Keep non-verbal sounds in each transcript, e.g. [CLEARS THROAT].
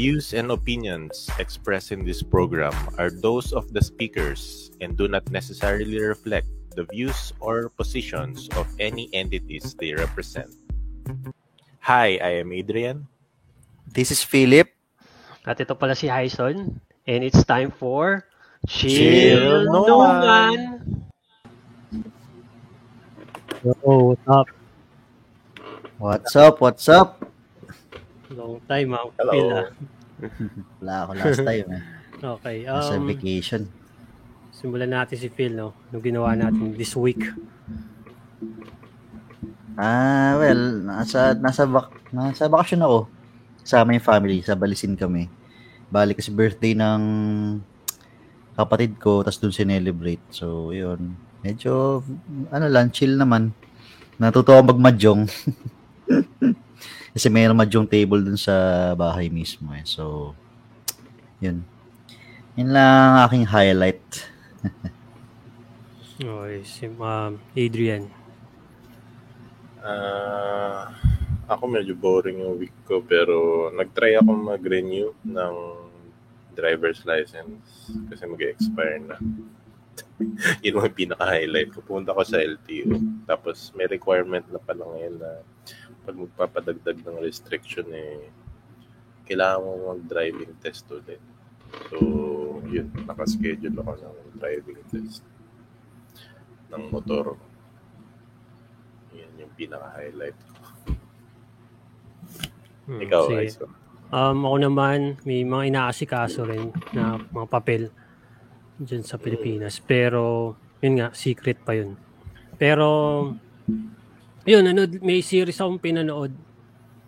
views and opinions expressed in this program are those of the speakers and do not necessarily reflect the views or positions of any entities they represent. Hi, I am Adrian. This is Philip. At ito pala si Hyson. And it's time for Chill Chill No No Man. Man. Yo, what's up? What's up? What's up? Long time, ah. Hello. Phil, ah. Wala ako last time eh. Okay. Nasa Um, vacation. simulan natin si Phil, no? Nung ginawa natin this week. Ah, well, nasa nasa bak nasa bakasyon ako. Kasama yung family, sa Balisin kami. Bali kasi birthday ng kapatid ko, tapos doon sinelebrate. So, yun. Medyo, ano lang, chill naman. Natuto ako magmadyong. [LAUGHS] kasi mayroong madyong table dun sa bahay mismo eh. So, yun. Yun lang ang aking highlight. [LAUGHS] Okay, si um, Adrian. Ah, ako medyo boring yung week ko pero nag-try ako mag-renew ng driver's license kasi mag-expire na. [LAUGHS] Yun ang pinaka-highlight ko. Pumunta ko sa LTO. Tapos may requirement na pala ngayon na pag magpapadagdag ng restriction eh, kailangan mo mag-driving test ulit. So, yun, nakaschedule ako ng driving test ng motor. Yan yung pinaka-highlight ko. Hmm, Ikaw, sige. Aiso. Um, ako naman, may mga inaasikaso rin na mga papel dyan sa Pilipinas. Pero, yun nga, secret pa yun. Pero, yun, ano, may series akong pinanood,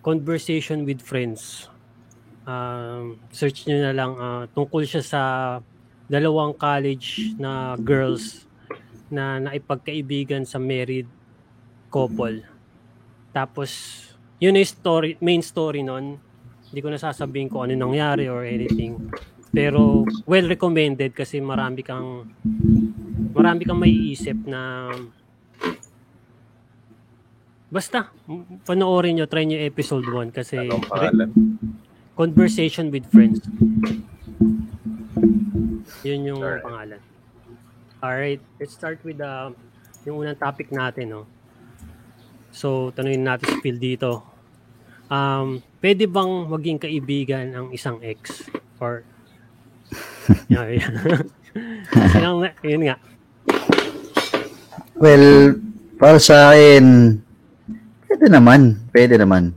Conversation with Friends. Um, search nyo na lang, ah, tungkol siya sa dalawang college na girls na naipagkaibigan sa married couple. Tapos, yun yung story, main story nun. Hindi ko nasasabihin kung ano nangyari or anything. Pero well recommended kasi marami kang marami kang maiisip na Basta, panoorin nyo, try nyo episode 1 kasi Anong pangalan? Conversation with Friends. Yun yung Alright. pangalan. Alright, let's start with the yung unang topic natin, no? So, tanungin natin si Phil dito. Um, pwede bang maging kaibigan ang isang ex? Or, [LAUGHS] yun, [LAUGHS] nga- yun nga. Well, para sa akin, pwede naman. Pwede naman.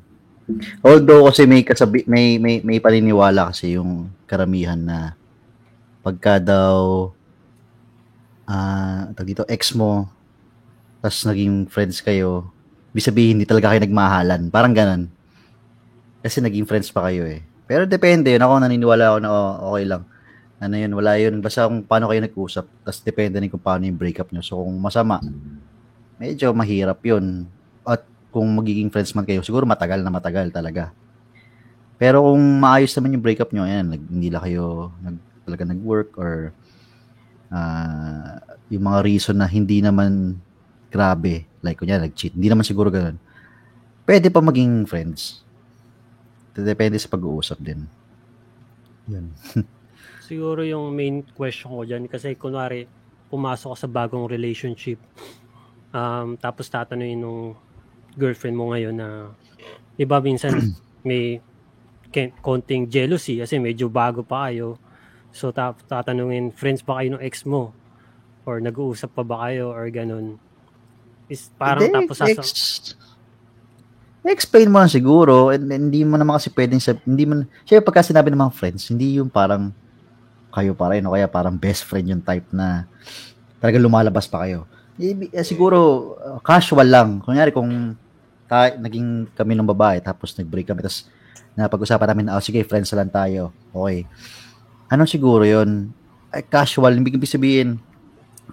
Although kasi may kasabi, may, may, may paniniwala kasi yung karamihan na pagka daw ah tag dito, ex mo, tapos naging friends kayo, ibig sabihin, hindi talaga kayo nagmahalan. Parang ganun. Kasi naging friends pa kayo eh. Pero depende yun. Ako naniniwala ako na oh, okay lang. Ano yun, wala yun. Basta kung paano kayo nag-usap. Tapos depende rin kung paano yung breakup nyo. So kung masama, medyo mahirap yun. Kung magiging friends man kayo, siguro matagal na matagal talaga. Pero kung maayos naman yung breakup nyo, ayan, nag, hindi lang kayo nag, talaga nag-work or ah, yung mga reason na hindi naman grabe, like kunya nag-cheat, hindi naman siguro ganun. Pwede pa maging friends. Depende sa pag-uusap din. Yun. [LAUGHS] Siguro yung main question ko dyan, kasi kunwari, pumasok ka sa bagong relationship, um, tapos tatanungin nung girlfriend mo ngayon na, di ba minsan [CLEARS THROAT] may konting jealousy kasi medyo bago pa kayo. So ta- tatanungin, friends ba kayo ng ex mo? Or nag-uusap pa ba kayo? Or ganun. Is parang Hindi, tapos sasa- ex- explain mo lang siguro and, and hindi mo naman kasi pwedeng sab- hindi mo syempre pagka sinabi ng mga friends hindi yung parang kayo pa rin o kaya parang best friend yung type na talaga lumalabas pa kayo eh, siguro casual lang kunyari kung ta- naging kami ng babae tapos nag-break kami tapos napag-usapan namin oh sige friends lang tayo okay ano siguro yon casual ibig sabihin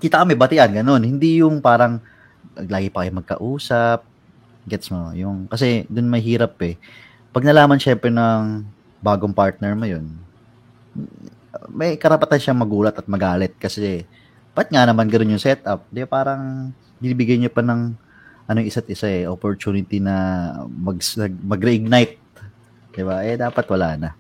kita kami batian ganun hindi yung parang lagi pa kayo magkausap Gets mo? Yung, kasi dun mahirap eh. Pag nalaman syempre ng bagong partner mo yun, may karapatan siyang magulat at magalit kasi ba't nga naman ganoon yung setup? Di parang binibigay niyo pa ng ano yung isa't isa eh, opportunity na mag, mag-reignite. Diba? Eh, dapat wala na.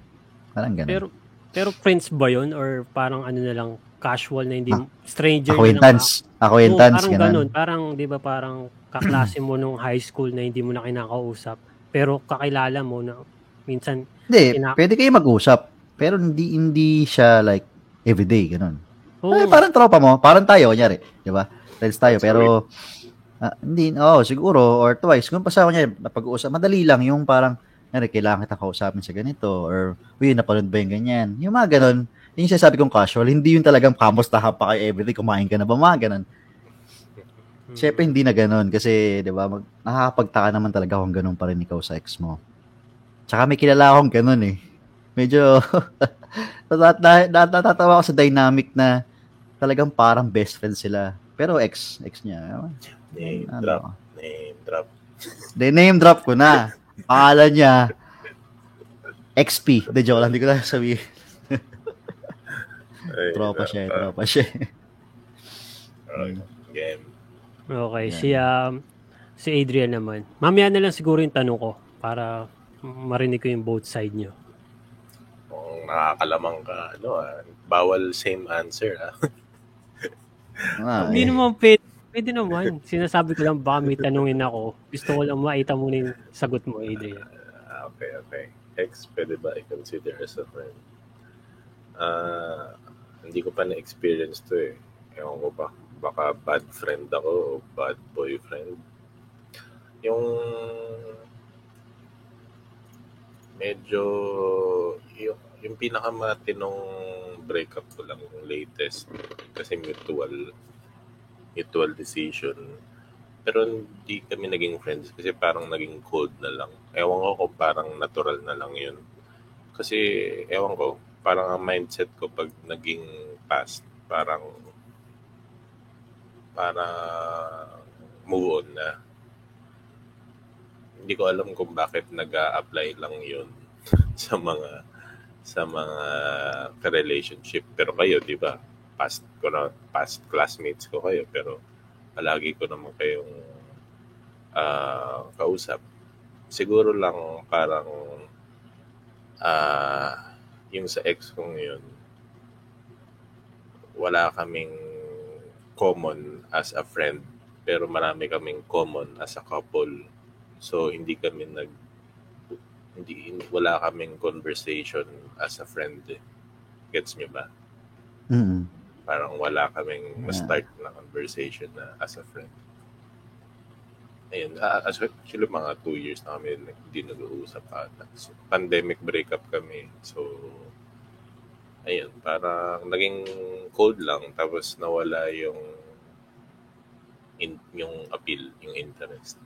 Parang ganun. Pero pero friends ba 'yon or parang ano na lang casual na hindi Ah, stranger na lang? acquaintance. Acquaintance, Oo, parang ganun. ganun. Parang 'di ba parang kaklase mo nung high school na hindi mo na kinakausap pero kakilala mo na minsan Hindi, Ina- pwede kayo mag-usap. Pero hindi hindi siya like everyday, ganun. oh, Eh, parang tropa mo, parang tayo, kunyari, di ba? Friends tayo, pero ah, hindi, oh, siguro, or twice, kung pa sa kunyari, napag-uusap, madali lang yung parang, kunyari, kailangan kita kausapin sa ganito, or, uy, napanood ba yung ganyan? Yung mga ganun, yung sinasabi kong casual, hindi yung talagang kamustahan pa kayo everyday, kumain ka na ba, mga ganun. mm, Siyempre, hindi na ganun, kasi, di ba, mag, nakakapagtaka naman talaga kung ganun pa rin ikaw sa ex mo. Tsaka may kilala akong ganun eh. Medyo, [LAUGHS] nat- nat- nat- natatawa ako sa dynamic na talagang parang best friend sila. Pero ex, ex niya. Name Ano? drop. Name drop. [LAUGHS] De name drop ko na. Pangalan niya, XP. De joke lang, hindi ko na sabihin. [LAUGHS] Ay, Tropa siya, ah, tropa siya. alright. Game. Okay, Yan. si um, si Adrian naman. Mamaya na lang siguro yung tanong ko para marinig ko yung both side nyo. Kung nakakalamang ka, ano ah, bawal same answer ah. Ah, Hindi eh. naman pwede, pwede naman. Sinasabi ko lang baka may tanungin ako. Gusto ko lang maita mo yung sagot mo, Adrian. Ah, okay, okay. Ex, pwede ba i-consider as a friend? Ah, hindi ko pa na-experience to eh. Ewan ko ba, baka bad friend ako o bad boyfriend. Yung medyo yung, yung pinakamatinong breakup ko lang yung latest kasi mutual mutual decision pero hindi kami naging friends kasi parang naging cold na lang. Ewan ko kung parang natural na lang yun. Kasi, ewan ko, parang ang mindset ko pag naging past, parang para move on na. Hindi ko alam kung bakit nag apply lang yun [LAUGHS] sa mga sa mga relationship pero kayo di ba past ko na past classmates ko kayo pero palagi ko naman kayong ah, kausap. Siguro lang parang ah yung sa ex kong yun, wala kaming common as a friend, pero marami kaming common as a couple. So hindi kami nag hindi wala kaming conversation as a friend. eh. Gets niyo ba? Mm-mm. Parang wala kaming Yeah. ma-start na conversation na as a friend. Ayun, ah, actually mga two years na kami hindi nag-uusap ata. So, pandemic breakup kami. So, ayun, parang naging cold lang tapos nawala yung in, yung appeal, yung interest.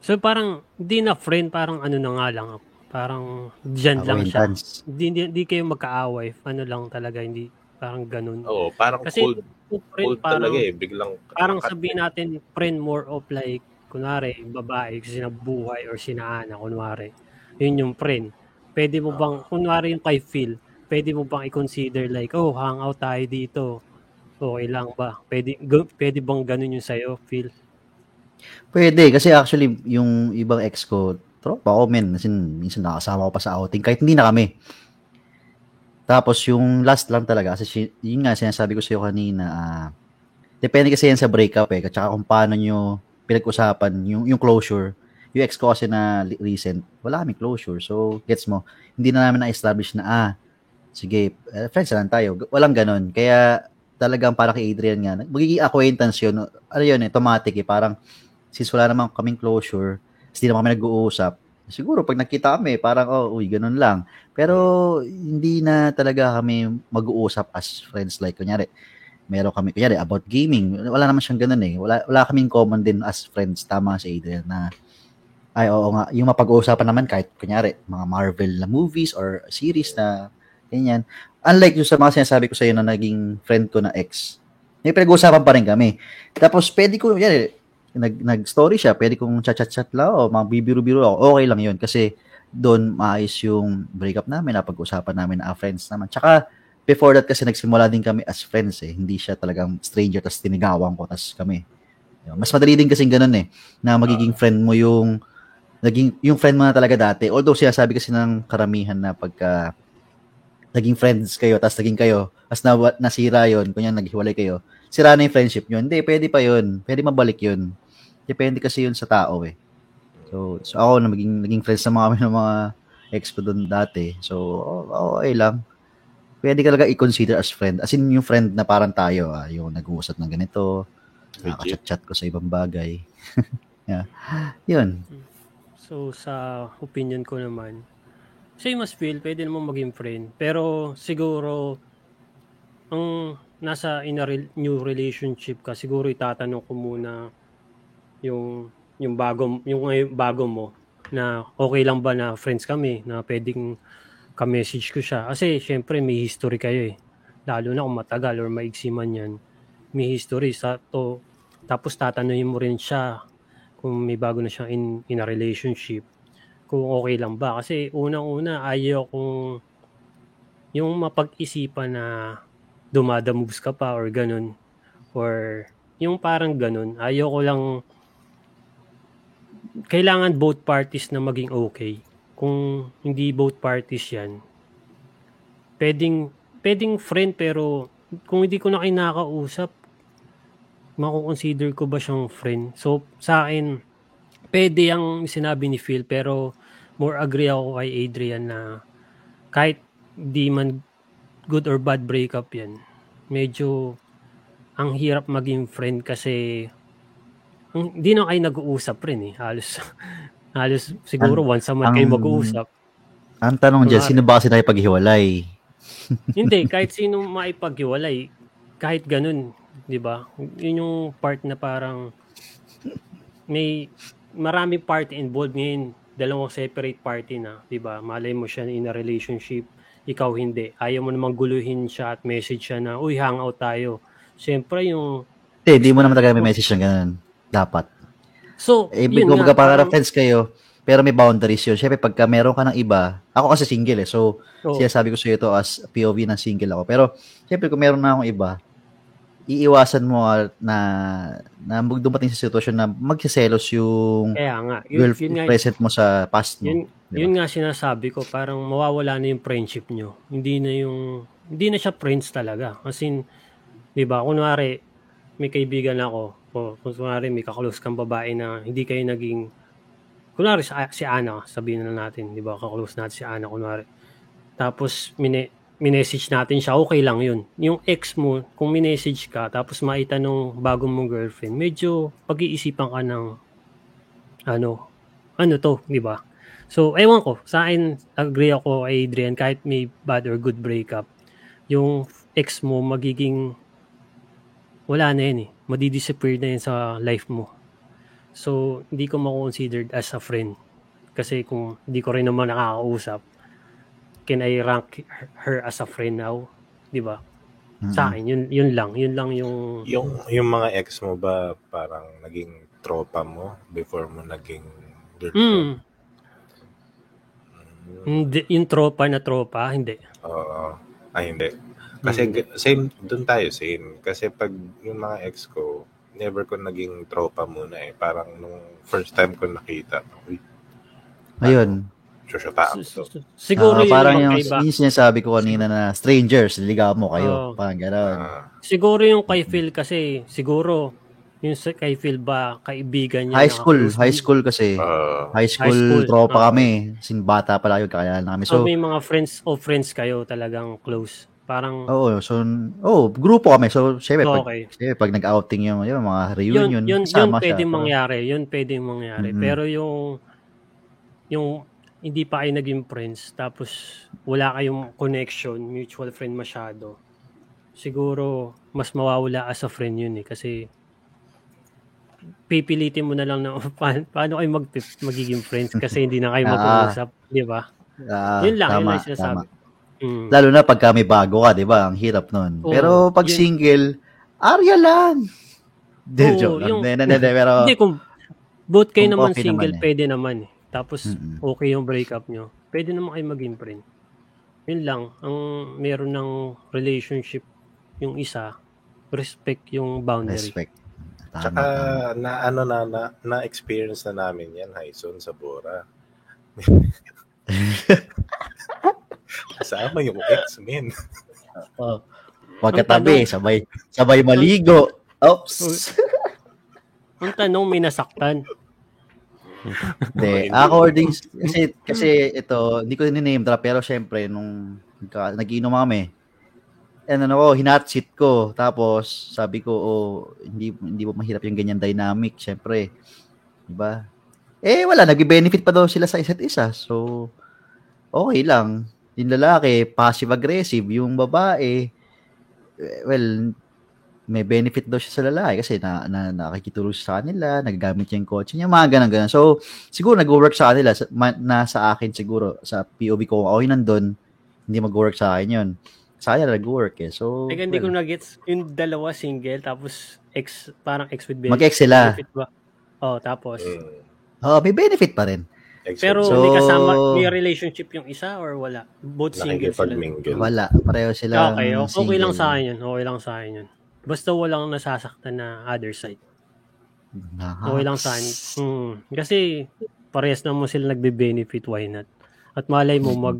So parang hindi na friend, parang ano na nga lang. Parang dyan lang siya. Hindi, hindi, hindi kayo magkaaway. Ano lang talaga, hindi parang ganun. Oo, parang Kasi cold, yung friend, cold parang, talaga eh. Biglang parang sabihin natin, friend more of like, kunwari, babae, sina buhay or sina Ana, kunwari. Yun yung friend. Pwede mo bang, kunwari yung kay Phil, pwede mo bang i-consider like, oh, hangout tayo dito. Okay lang ba? Pwede, gu- pwede bang ganun yung sa'yo, Phil? Pwede, kasi actually, yung ibang ex ko, tropa ko, men. Minsan nakasama ko pa sa outing, kahit hindi na kami. Tapos, yung last lang talaga, kasi si- yun nga, sinasabi ko sa'yo kanina, ah, depende kasi yan sa breakup eh, at kung paano nyo pinag-usapan, yung, yung closure. Yung ex ko kasi na recent, wala kami closure. So, gets mo, hindi na namin na-establish na, ah, sige, eh, friends lang tayo. Walang ganon. Kaya, talagang para kay Adrian nga, magiging acquaintance yun. Ano yun, eh, automatic eh, parang, since wala naman kaming closure, hindi naman kami nag-uusap, siguro pag nakita kami, parang, oh, uy, ganun lang. Pero, hindi na talaga kami mag-uusap as friends. Like, kunyari, meron kami, kunyari, about gaming. Wala naman siyang ganun eh. Wala, wala kaming common din as friends. Tama si Adrian na, ay, oo nga, yung mapag-uusapan naman kahit, kunyari, mga Marvel na movies or series na, ganyan. Unlike yung sa mga sinasabi ko sa iyo na naging friend ko na ex, may pinag-uusapan pa rin kami. Tapos, pwede ko, yan, nag, nag-story siya, pwede kong chat-chat-chat lang, o magbibiro-biro ako, okay lang yun. Kasi, doon maayos yung breakup namin, napag-usapan namin na ah, friends naman. Tsaka, before that kasi nagsimula din kami as friends eh. Hindi siya talagang stranger, tapos tinigawan ko, tapos kami. Mas madali din kasing ganun eh, na magiging friend mo yung naging yung friend mo na talaga dati. Although sinasabi kasi ng karamihan na pagka naging friends kayo, tapos naging kayo, tapos na, nasira yon kunya naghiwalay kayo, sira na yung friendship nyo. Hindi, pwede pa yun. Pwede mabalik yun. Depende kasi yun sa tao eh. So, so ako na maging, naging friends na mga [LAUGHS] ng mga ex ko doon dati. So, oh, okay lang. Pwede ka talaga i-consider as friend. As in yung friend na parang tayo, ah, yung nag-uusap ng ganito, nakaka-chat ko sa ibang bagay. [LAUGHS] yeah. Yun. So, sa opinion ko naman, same as Phil, pwede naman maging friend. Pero, siguro, ang nasa in a re- new relationship ka, siguro itatanong ko muna yung yung bago yung bago mo na okay lang ba na friends kami na pwedeng ka-message ko siya. Kasi syempre may history kayo eh. Lalo na kung matagal or maigsi man yan may history. Sa to tapos tatanungin mo rin siya kung may bago na siya in, in a relationship kung okay lang ba. Kasi unang-una ayaw kung yung mapag-isipan na dumada moves ka pa or ganun or yung parang ganun ayaw ko lang kailangan both parties na maging okay. Kung hindi both parties yan, pwedeng, pwedeng friend pero kung hindi ko na kayo nakakausap, makukonsider ko ba siyang friend? So, sa akin, pwede ang sinabi ni Phil pero more agree ako kay Adrian na kahit di man good or bad breakup yan, medyo ang hirap maging friend kasi hindi na kayo nag-uusap rin eh. Halos, [LAUGHS] halos siguro Ang- once a month kayo mag-uusap. Ang tanong dyan, Kunwari. sino ba kasi nakipaghiwalay? [LAUGHS] Hindi, kahit sino maipaghiwalay, kahit ganun, di ba? Yun yung part na parang may marami party involved ngayon, dalawang separate party na, di ba? Malay mo siya in a relationship, ikaw hindi. Ayaw mo namang guluhin siya at message siya na, uy, hangout tayo. Siyempre yung, Hindi, di mo naman talaga may message ng ganun. Dapat. so, Eh, yun kung nga, para friends kayo, pero may boundaries yun. Siyempre, pagka meron ka ng iba, ako kasi single eh. So, Oo. siya sabi ko sa ito as POV ng single ako. Pero, siyempre, kung meron na akong iba, iiwasan mo ah, na na dumating sa sitwasyon na magsiselos yung kaya nga, yun, girl yun nga, present mo sa past mo. Yun, Di ba? yun nga sinasabi ko, parang mawawala na yung friendship nyo. Hindi na yung, hindi na siya friends talaga. As in, di ba, kunwari, may kaibigan ako, o kunwari may kaklose kang babae na hindi kayo naging, kunwari si, si Ana, sabihin na natin, di ba, kaklose natin si Ana, kunwari. Tapos, mine, minessage natin siya, okay lang yun. Yung ex mo, kung minessage ka, tapos maita nung bagong mong girlfriend, medyo pag-iisipan ka ng, ano, ano to, di ba? So, ewan ko, sa akin, agree ako kay Adrian, kahit may bad or good breakup, yung ex mo magiging, wala na yan eh. Madidisappear na yan sa life mo. So, hindi ko mako-considered as a friend. Kasi kung hindi ko rin naman nakakausap, can I rank her as a friend now? Di ba? Sa akin, yun, yun lang. Yun lang yung... Yung, yung mga ex mo ba parang naging tropa mo before mo naging girlfriend? Mm, hindi, yung tropa na tropa, hindi. Oo. Ay, hindi. Kasi g- same, doon tayo, same. Kasi pag yung mga ex ko, never ko naging tropa muna eh. Parang nung first time ko nakita, uy, Ayun. susutaan s- Siguro yun parang yung yung, yung sinasabi ko kanina na strangers, niligaw mo kayo. Oo. Parang gano'n. Ah, Siguro yung kay Phil kasi, siguro, yung sa kay Phil ba, kaibigan niya. high school, nakaklose high din. school kasi. ah, high school, High school, tropa oo. kami. Sin bata pala yun, kakilala na kami. So, So, may mga friends o friends kayo talagang close. Parang, oo, so, oh, grupo kami. So, syempre, pag, okay. syempre, pag nag-outing yung, yung mga Yun, reunion, yun, yun kasama siya. pwedeng Pero- mangyari. Yun pwedeng mangyari. Mhm. Pero yung, yung hindi pa kayo naging friends, tapos wala kayong connection, mutual friend masyado, siguro mas mawawala as a friend yun eh. Kasi pipilitin mo na lang na [LAUGHS] pa- paano kayo mag magiging friends kasi hindi na kayo [LAUGHS] Ah. mag-uusap, di ba? Ah, yun lang, yun tama, lang yung sinasabi. tama. Mm. Lalo na pagka may bago ka, di ba? Ang hirap nun. Oo, pero pag yun- single, arya lang. [LAUGHS] Di, Oo, joke lang. yung- Hindi, hindi, hindi, pero, Hindi, kung both kayo Kung naman okay single, naman eh. pwede naman eh. Tapos, Mm-mm. okay yung breakup nyo. Pwede naman kayo maging friend. Yun lang. Ang meron ng relationship yung isa, respect yung boundary. respect. Tama, Tsaka tama. na ano na, na na-experience na namin yan, Hyson, sa Bora. [LAUGHS] Kasama yung ex-men. Oh. Magkatabi, sabay, sabay maligo. Oops. Ang tanong, may nasaktan. Hindi. According, kasi, kasi ito, hindi ko name drop, pero syempre, nung nag-inom kami, and ano ko, hinat seat ko. Tapos, sabi ko, oh, hindi, hindi mo mahirap yung ganyan dynamic, syempre. Diba? Eh, wala, nag-benefit pa daw sila sa isa't isa. So, okay lang. Yung lalaki, passive-aggressive. Yung babae, eh, well, may benefit daw siya sa lalaki kasi na, na nakikitulong sa kanila, nagagamit niya yung kotse niya, mga ganun ganun. So, siguro nag-work sa kanila, sa, ma, na sa akin siguro, sa POV ko, yung nandun, hindi mag-work sa akin yun. Sa akin work eh. So, Teka, hindi ko well, na-gets. Yung dalawa single, tapos ex, parang ex with benefit. mag-ex sila. Oh, tapos. Mm. Oh, may benefit pa rin. Ex- Pero So- may kasama, may relationship yung isa or wala? Both single sila. nakikipag-mingle. Wala. Pareho sila. Okay, okay, okay lang sa akin yun. Okay lang sa akin yun. Basta walang nasasaktan na other side. Okay lang sa akin. Hmm. Kasi parehas naman sila nagbe-benefit, why not? At malay mo, mag,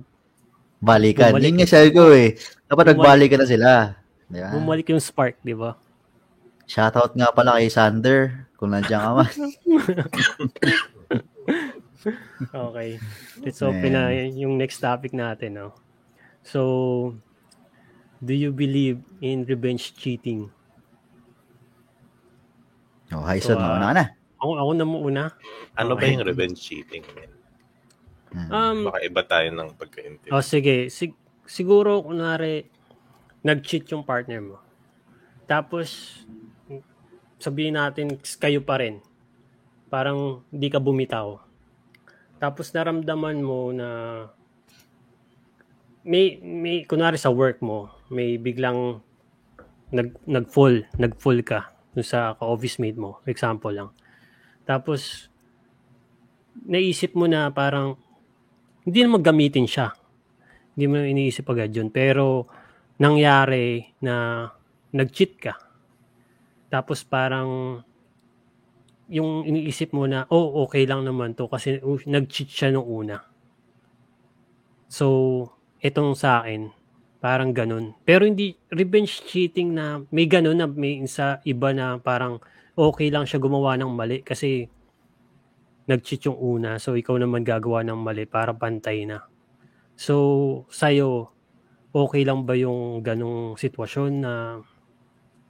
Balikan. Bumalik. Yun nga sabi ko eh. Dapat Bumalik. nagbalikan na sila. Diba? bumalik yung spark, di ba? Shoutout nga pala kay Sander. Kung nandiyan ka man. [LAUGHS] Okay. Let's open na yung next topic natin. No? So, do you believe in revenge cheating? Oh, Hyson, So, ka na. Ako, ako na muna. Ano ba Okay. yung revenge cheating? man? Hmm. Um, Baka iba tayo ng pagkaintindi. Oh, sige. Sig- siguro, kunwari, nag-cheat yung partner mo. Tapos, sabihin natin, kayo pa rin. Parang di ka bumitaw. Tapos naramdaman mo na may, may kunwari sa work mo, may biglang nag, nag-fall, nag-fall ka dun sa ka-office mate mo. Example lang. Tapos, naisip mo na parang, hindi na maggamitin siya hindi mo iniisip agad yun. Pero, nangyari na nag-cheat ka. Tapos parang, yung iniisip mo na, oh, okay lang naman to kasi nag-cheat siya nung una. So, itong sa akin, parang ganun. Pero hindi, revenge cheating na, may ganun na may sa iba na parang okay lang siya gumawa ng mali kasi nag-cheat yung una. So, ikaw naman gagawa ng mali para pantay na. So, sa'yo, okay lang ba yung ganong sitwasyon na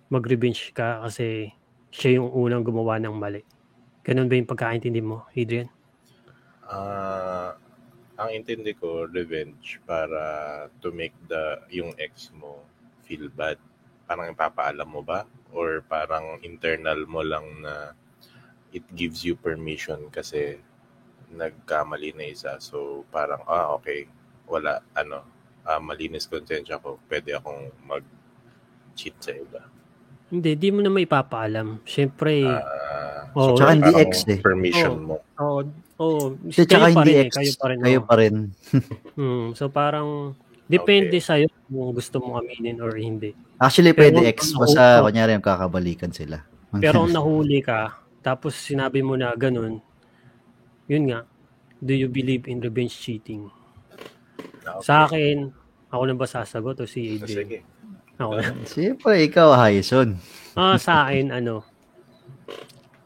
mag-revenge ka kasi siya yung unang gumawa ng mali? Ganun ba yung pagkaintindi mo, Adrian? Ah, ang intindi ko, revenge para to make the yung ex mo feel bad. Parang ipapaalam mo ba? Or parang internal mo lang na it gives you permission kasi nagkamali na isa. So, parang, ah, okay, wala, ano, ah, malinis konsensya ko. Pwede akong mag-cheat sa iba. Hindi, di mo na maipapaalam. Siyempre, Ah, Oo, tsaka hindi ex eh. Permission mo. oh, oh, Kasi tsaka kayo pa hindi rin eh, ex. kayo pa rin. Kayo oh. pa rin. [LAUGHS] Hmm, so parang, depende sa'yo kung gusto mong aminin or hindi. Actually, Pero pwede ex. Basta, oh. kunyari, yung kakabalikan sila. Pero kung nahuli ka, tapos sinabi mo na ganun, yun nga, do you believe in revenge cheating? Ah, okay. Sa akin, ako na ba sasagot o si Adrian? Sige. Ako na. [LAUGHS] Siyempre, ikaw, Hyson. Ah, sa akin, ano,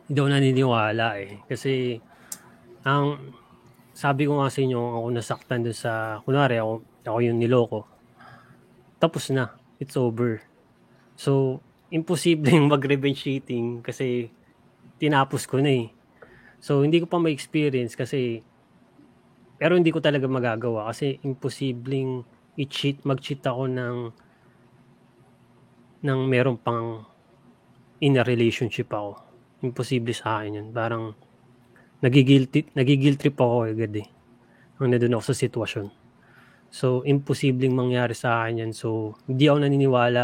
hindi ako naniniwala eh. Kasi, ang, sabi ko nga sa inyo, ako nasaktan doon sa, kunwari, ako, ako yung niloko. Tapos na. It's over. So, imposible [LAUGHS] yung mag-revenge cheating kasi tinapos ko na eh. So, hindi ko pa ma-experience kasi, pero hindi ko talaga magagawa kasi imposibleng i-cheat, mag-cheat ako ng ng meron pang in a relationship ako. Imposible sa akin yun. Parang nagigilty, nagigil trip ako agad eh. Ang nandun ako sa sitwasyon. So, imposibleng mangyari sa akin yan. So, hindi ako naniniwala.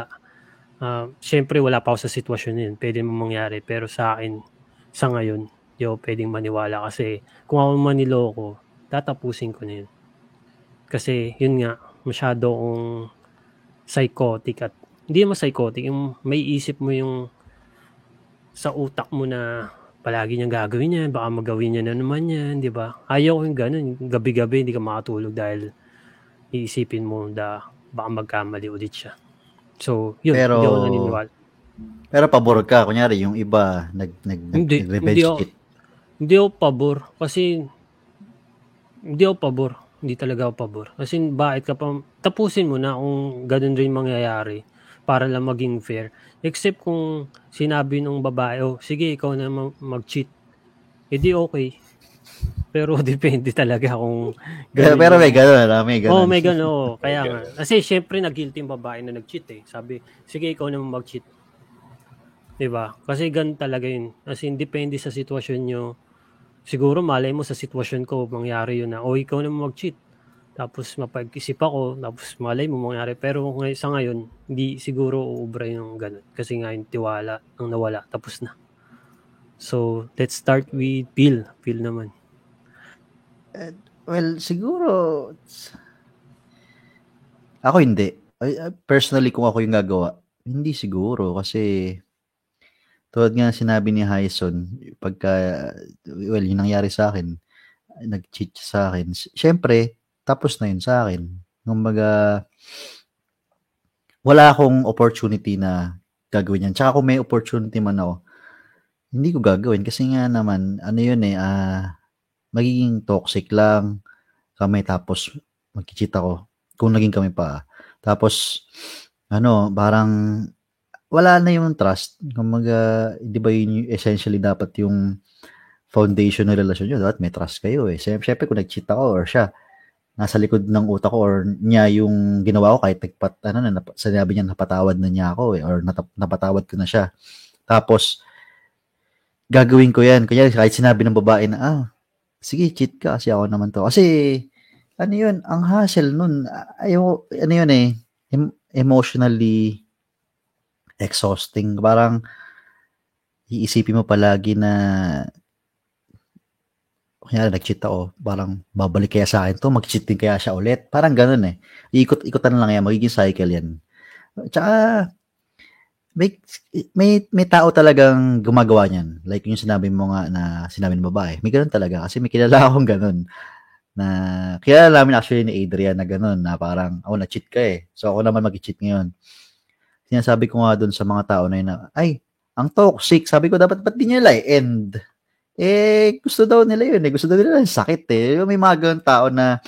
Uh, Siyempre, wala pa ako sa sitwasyon yun. Pwede mo mangyari. Pero sa akin, sa ngayon, ako pwedeng maniwala. Kasi kung ako maniloko, tatapusin ko na yun. Kasi, yun nga, masyado akong psychotic at hindi naman psychotic, yung may isip mo yung sa utak mo na palagi niyang gagawin yan, baka magawin niya na naman yan, di ba? Ayaw ko yung ganun. Gabi-gabi hindi ka makatulog dahil iisipin mo na baka magkamali ulit siya. So, yun, Pero- hindi ako naniniwala. Pero pabor ka, kunyari yung iba nag nag, Hindi, nag revenge hindi ako- kit. Hindi ako pabor kasi hindi ako pabor. Hindi talaga ako pabor. Kasi bakit ka pa, tapusin mo na kung ganun rin mangyayari para lang maging fair. Except kung sinabi nung babae, oh, sige, ikaw na ma- mag-cheat. Edi okay. Pero [LAUGHS] depende talaga kung Pero, ganun pero may gano'n, ah, may gano'n. Oo, oh, may gano'n. oo. Kaya nga. Kasi syempre nag-guilty yung babae na nag-cheat eh. Sabi, sige ikaw naman mag-cheat. 'Di ba? Kasi ganun talaga yun. Kasi depende sa sitwasyon nyo. Siguro malay mo sa sitwasyon ko mangyari yun na, oh ikaw naman mag-cheat. Tapos mapag-isip ako, tapos malay mo mangyari. Pero ngay- sa ngayon, hindi siguro uubra yung ganun. Kasi nga yung tiwala ang nawala. Tapos na. So, let's start with Phil. Phil naman. Well, siguro ako hindi. Personally, kung ako yung gagawa, hindi siguro kasi tulad nga ng sinabi ni Hyson, pagka, well, yung nangyari sa akin, nag-cheat sa akin. Siyempre, tapos na yun sa akin. Kumbaga, wala akong opportunity na gagawin yan. Tsaka kung may opportunity man ako, hindi ko gagawin kasi nga naman, ano yun eh, ah, magiging toxic lang kami tapos mag-cheat ako kung naging kami pa. Tapos, ano, parang wala na yung trust. Kumaga, di ba yun essentially dapat yung foundation ng relasyon nyo. Dapat may trust kayo eh. Siyempre, kung nag-cheat ako or siya, nasa likod ng utak ko or niya yung ginawa ko kahit nagpat, ano na, sinabi niya napatawad na niya ako eh, or natap, napatawad ko na siya. Tapos, gagawin ko yan. Kanya kahit sinabi ng babae na, ah, sige, cheat ka kasi ako naman to. Kasi, ano yun, ang hassle nun, ayaw, ano yun eh, em- emotionally exhausting. Parang, iisipin mo palagi na, kaya nag-cheat ako, parang babalik kaya sa akin to, mag-cheat din kaya siya ulit. Parang ganun eh. Ikot-ikotan lang yan, magiging cycle yan. Tsaka, may, may, may tao talagang gumagawa niyan. Like yung sinabi mo nga na sinabi ng babae. May ganun talaga. Kasi may kilala [LAUGHS] akong ganun. Na, kilala namin actually ni Adrian na ganun. Na parang, oh, na-cheat ka eh. So ako naman mag-cheat ngayon. Sinasabi ko nga dun sa mga tao na yun na, ay, ang toxic. Sabi ko, dapat ba't di nila end? Eh, gusto daw nila yun eh. Gusto daw nila yung sakit eh. May mga ganun tao na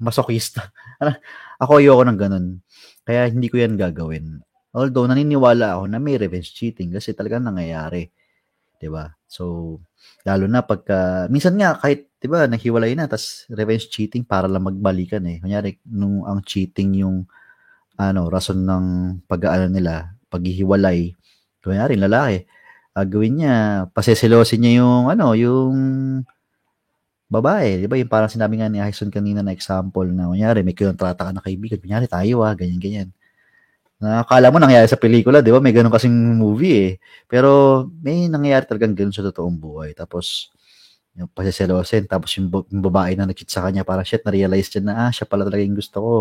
masokista. [LAUGHS] ako ayoko ng ganun. Kaya hindi ko yan gagawin. Although, naniniwala ako na may revenge cheating kasi talagang nangyayari. ba So, lalo na pagka, minsan nga, kahit, ba naghiwalay na, tas revenge cheating para lang magbalikan eh. Kunyari, nung ang cheating yung, ano, rason ng pag-aano nila, paghihiwalay, kunyari, lalaki, ah, gawin niya, paseselosin niya yung, ano, yung babae, di ba? Yung parang sinabi nga ni Hyson kanina na example na, kunyari, may kinontrata ka na kaibigan, kunyari, tayo ah, ganyan-ganyan. Nakakala mo nangyayari sa pelikula, di ba? May ganun kasing movie eh. Pero may nangyayari talagang ganun sa totoong buhay. Tapos, yung pasiselosin, tapos yung, yung babae na nag-cheat sa kanya, parang shit, na-realize niya na, ah, siya pala talaga yung gusto ko.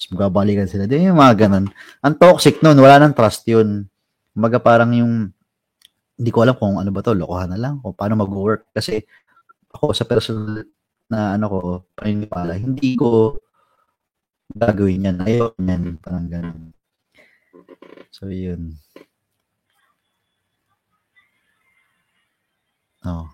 Tapos magkabalikan sila. Di yung mga ganun. Ang toxic nun, wala nang trust yun. Kumbaga parang yung, hindi ko alam kung ano ba to, lokohan na lang, o paano mag-work. Kasi, ako sa personal na ano ko, paniniwala, hindi ko gagawin yan. Ayaw yan. Parang ganun. So, yun. Oh.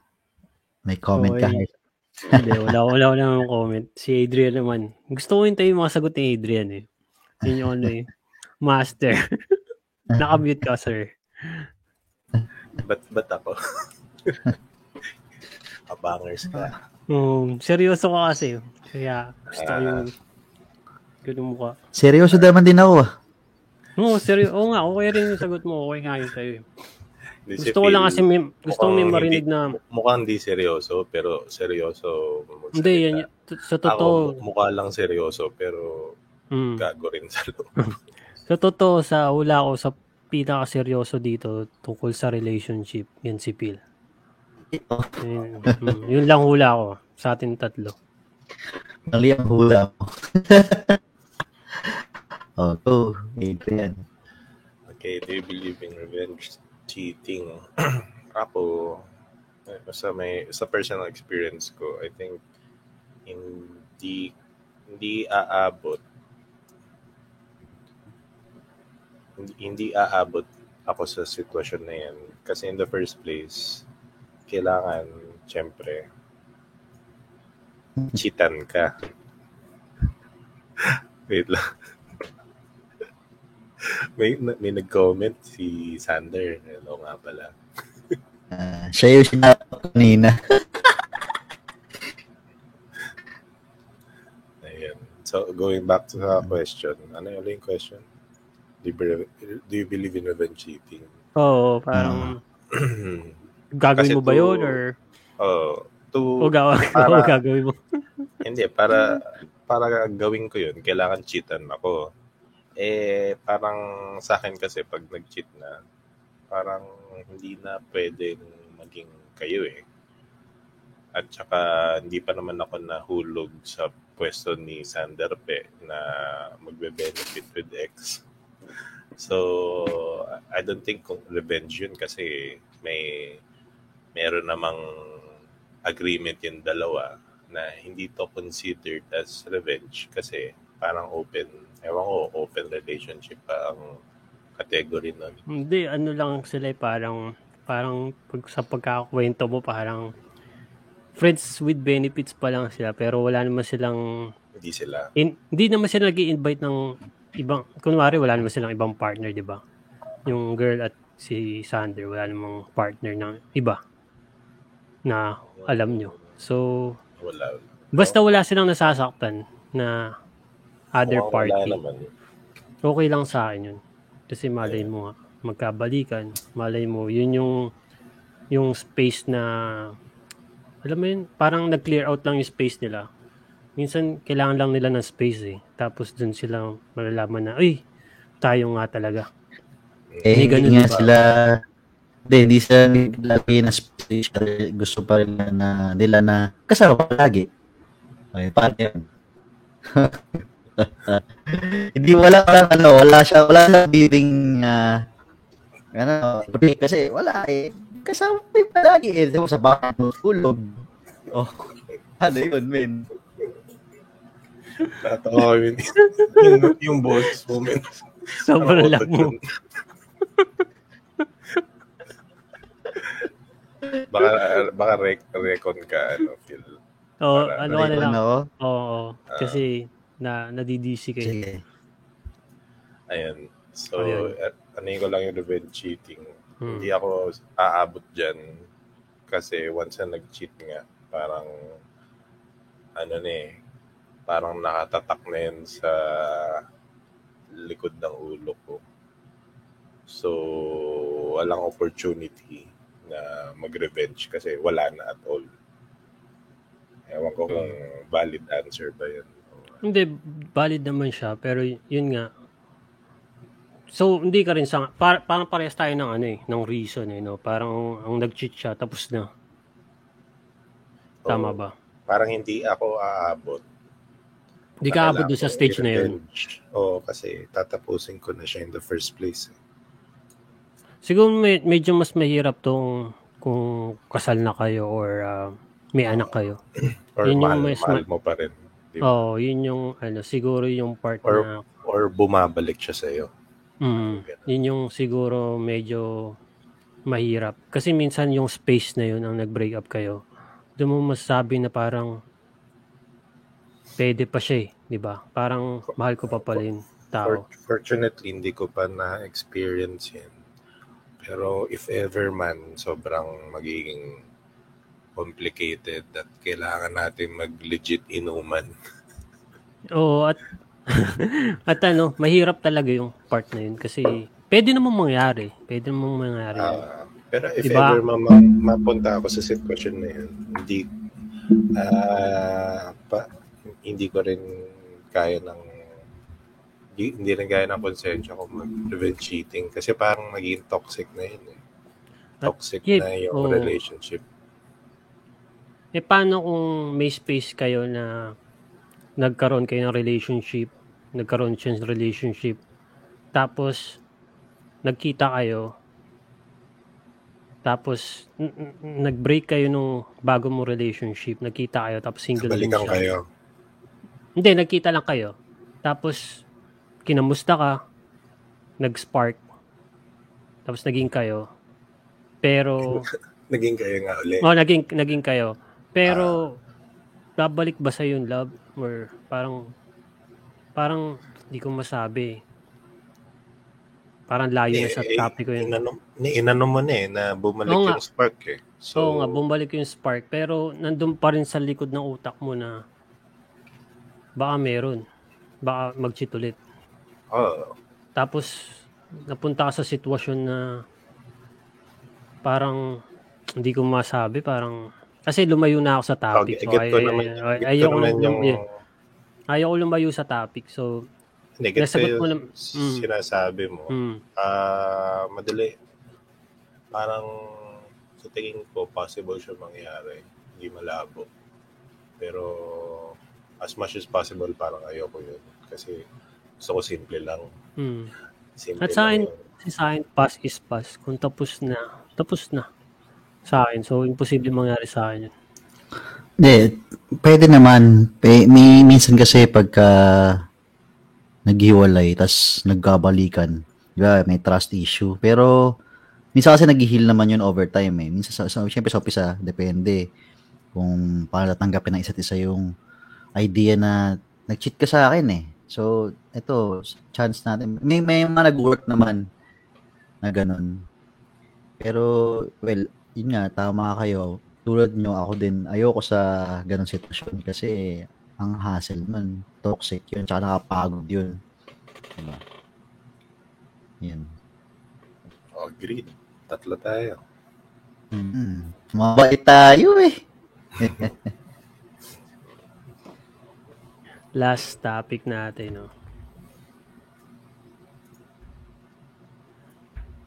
May comment ka. Okay. Hindi, wala, wala, wala namang comment. Si Adrian naman. Gusto ko hintayin yung mga sagot ni Adrian eh. Yun yung ano eh. Master. [LAUGHS] Nakamute ka, sir. Ba't, ba't ako? [LAUGHS] Abangers ka. Um, seryoso ka kasi. Kaya gusto ko yung ganun mukha. Seryoso naman din ako. ah. Oo, seryo. Oo nga, okay rin yung sagot mo. Okay nga yun sa'yo. eh. Hindi si Gusto ko lang kasi may, gusto ko may marinig hindi- na Mukhang hindi seryoso, pero seryoso. hindi, yan, sa totoo. Ako, mukha lang seryoso, pero Mm. gago rin sa loob. [LAUGHS] Sa totoo, sa hula ko, sa pinaka-seryoso dito tungkol sa relationship, yan si Phil. Yun, [LAUGHS] mm, yun lang hula ko sa atin tatlo. Mali ang hula mo. [LAUGHS] oh, go. Adrian. Okay, do you believe in revenge cheating? [CLEARS THROAT] ako, sa may sa personal experience ko, I think hindi hindi aabot hindi, hindi aabot ako sa sitwasyon na yan. Kasi in the first place, kailangan, syempre, cheatan ka. [LAUGHS] Wait lang. [LAUGHS] may, may nag-comment si Sander. Hello nga pala. Ah, siya yung sinabi ko kanina. [LAUGHS] Ayan. So, going back to the question. Ano yung yung question? Do you, believe, do you believe in revenge cheating? Oo, parang [CLEARS THROAT] gagawin Kasi mo ba to- yun or Oh, to, o, gawa, [LAUGHS] Para- o gagawin mo? Hindi, para para gawin ko yun, kailangan cheatan ako. Eh, parang sa akin kasi pag nag-cheat na, parang hindi na pwedeng maging kayo eh. At saka hindi pa naman ako nahulog sa pwesto ni Sander Pe na magbe-benefit with X. So, I don't think kung revenge yun kasi may meron namang agreement yung dalawa na hindi to considered as revenge kasi parang open, ewan ko, open relationship pa ang category nun. Hindi, ano lang sila eh, parang parang pag, sa pagkakakwento mo parang friends with benefits pa lang sila pero wala naman silang Hindi sila. in, hindi naman sila nag invite ng ibang kunwari wala naman silang ibang partner, 'di ba? Yung girl at si Sander wala namang partner ng iba na alam nyo. So, Wala. basta wala silang nasasaktan na other Mukhang Wala party. naman. okay lang sa akin yun. Kasi malay mo nga, magkabalikan, malay mo, yun yung yung space na alam mo yun, parang nag-clear out lang yung space nila. Minsan, kailangan lang nila ng space eh. Tapos dun sila malalaman na, uy, tayo nga talaga. Eh, Hindi hindi ganun, nga diba? sila, hindi, hindi sila naglagay na space. Gusto pa rin na, na nila na kasama lagi. Okay, paano yun? [LAUGHS] [LAUGHS] hindi wala wala ano, wala siya, wala siya bidding ah, ano, kasi wala eh. Kasama rin palagi eh. Di ba, sa bahay mo tulog. Oh, [LAUGHS] ano yun, men? Tatawa kami. yung, [LAUGHS] yung boss moment. Sobrang lang mo. baka baka rec, recon ka ano Phil. Oo, Para- ano ka na lang. Ano? Oo, kasi na nadidisi kayo. Sige. Ayan. So, Ayun. at ano ko lang yung revenge cheating. Hmm. Hindi ako aabot dyan kasi once na nag-cheat nga, parang ano na eh, parang nakatatak na yun sa likod ng ulo ko. So, walang opportunity na mag-revenge kasi wala na at all. Ewan ko kung valid answer ba yun. Hindi, valid naman siya. Pero yun nga. So, hindi ka rin sa... Par, parang parehas tayo ng ano eh, ng reason eh, no? Parang ang nag-cheat siya, tapos na. Tama Oo. ba? Parang hindi ako aabot Hindi ka abot doon sa stage na yun. Oo, kasi tatapusin ko na siya in the first place. eh. Siguro may, medyo mas mahirap tong kung kasal na kayo or ah, may anak kayo. Or Yun yung mahal, mas mahal ma- mo pa rin. Di ba? Oo, yun yung ano, siguro yung part Or- na Or bumabalik siya sa'yo. Mm, yun yung siguro medyo mahirap. Kasi minsan yung space na yun ang nag-break up kayo. Doon mo masasabi na parang pwede pa siya eh, di ba? Parang mahal ko pa pala yung tao. For- fortunately, hindi ko pa na-experience yan. Pero if ever man, sobrang magiging complicated at kailangan natin mag-legit inuman. [LAUGHS] Oo, at [LAUGHS] at ano, mahirap talaga yung part na yun kasi pwede namang mangyari. Pwede namang mangyari. Ah, pero if Diba? ever ma- ma- mapunta ako sa sitwasyon na yun, hindi ah, pa, hindi ko rin kaya ng hindi, hindi rin kaya ng konsensya ko mag-revenge cheating kasi parang naging toxic na yun eh. At- Toxic yeah, na yung oo. relationship. Eh paano kung may space kayo na nagkaroon kayo ng relationship, nagkaroon siya ng relationship, tapos nagkita kayo, tapos nag-break kayo nung bago mo relationship, nagkita kayo, tapos single din siya. kayo. Hindi, nagkita lang kayo. Tapos, kinamusta ka, nag-spark, tapos naging kayo. Pero, [LAUGHS] Naging kayo nga uli. oh, naging, naging kayo. Pero, babalik ba sa yung love? Or parang, parang, hindi ko masabi. Parang layo na sa Eh, topic ko yun. Inano, inano mo na eh, na bumalik Oo nga. yung spark eh. So, Oo nga, bumalik yung spark. Pero nandun pa rin sa likod ng utak mo na baka meron. Baka mag-cheat ulit. oh, Tapos, napunta ka sa sitwasyon na parang hindi ko masabi. Parang, kasi lumayo na ako sa topic. okay, So, get ko ay- naman, ay- ay- ayoko naman yung, yeah. Ayaw ko lumayo sa topic. So, hindi, get ko nasagot yung mo nam- mm. sinasabi mo. hmm, Ah, madali. Parang sa tingin ko, possible siya mangyari. Hindi malabo. Pero as much as possible, parang ayoko yun. Kasi gusto ko simple lang. hmm. Simple At sa akin, lang sa akin, pass is pass. Kung tapos na, tapos na. Sa akin. So, imposible mangyari sa akin yun. Hindi, pwede naman. May, minsan kasi pagka naghiwalay, tas nagkabalikan, di ba, may trust issue. Pero, minsan kasi nag-heal naman yun over time eh. Minsan, sa, sa, syempre sa umpisa, depende kung paano tatanggapin ng isa't isa yung idea na nag-cheat ka sa akin eh. So, ito, chance natin. May, may mga nag-work naman na ganun. Pero, well, yun nga, tama kayo. Tulad nyo, ako din, ayoko sa ganun sitwasyon kasi ang hassle man, toxic yun, tsaka nakapagod yun. Diba? Yan. Oh, agreed. Tatlo tayo. Mm. Mabait tayo eh. [LAUGHS] Last topic natin, no?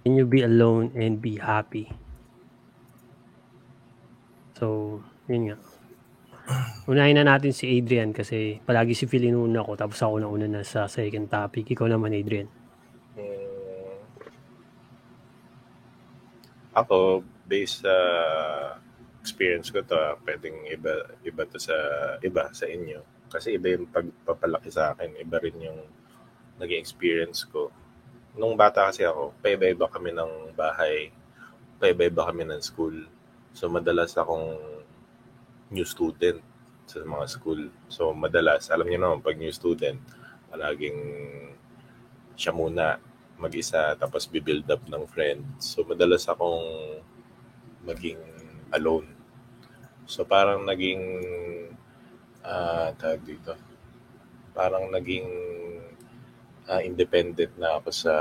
Can you be alone and be happy? So, yun nga. Unahin na natin si Adrian kasi palagi si Phil inuna ko tapos ako na una na sa second topic. Ikaw naman, Adrian. Hmm. Ako, based sa experience ko to, ah, pwedeng iba, iba to sa iba sa inyo. Kasi iba yung pagpapalaki sa akin, iba rin yung naging experience ko. Nung bata kasi ako, paiba-iba kami ng bahay, paiba-iba kami ng school. So madalas akong new student sa mga school. So madalas, alam niyo naman, pag new student, palaging siya muna mag-isa tapos bibuild up ng friends. So madalas akong maging alone. So parang naging ah tawag dito. Parang naging ah, independent na ako sa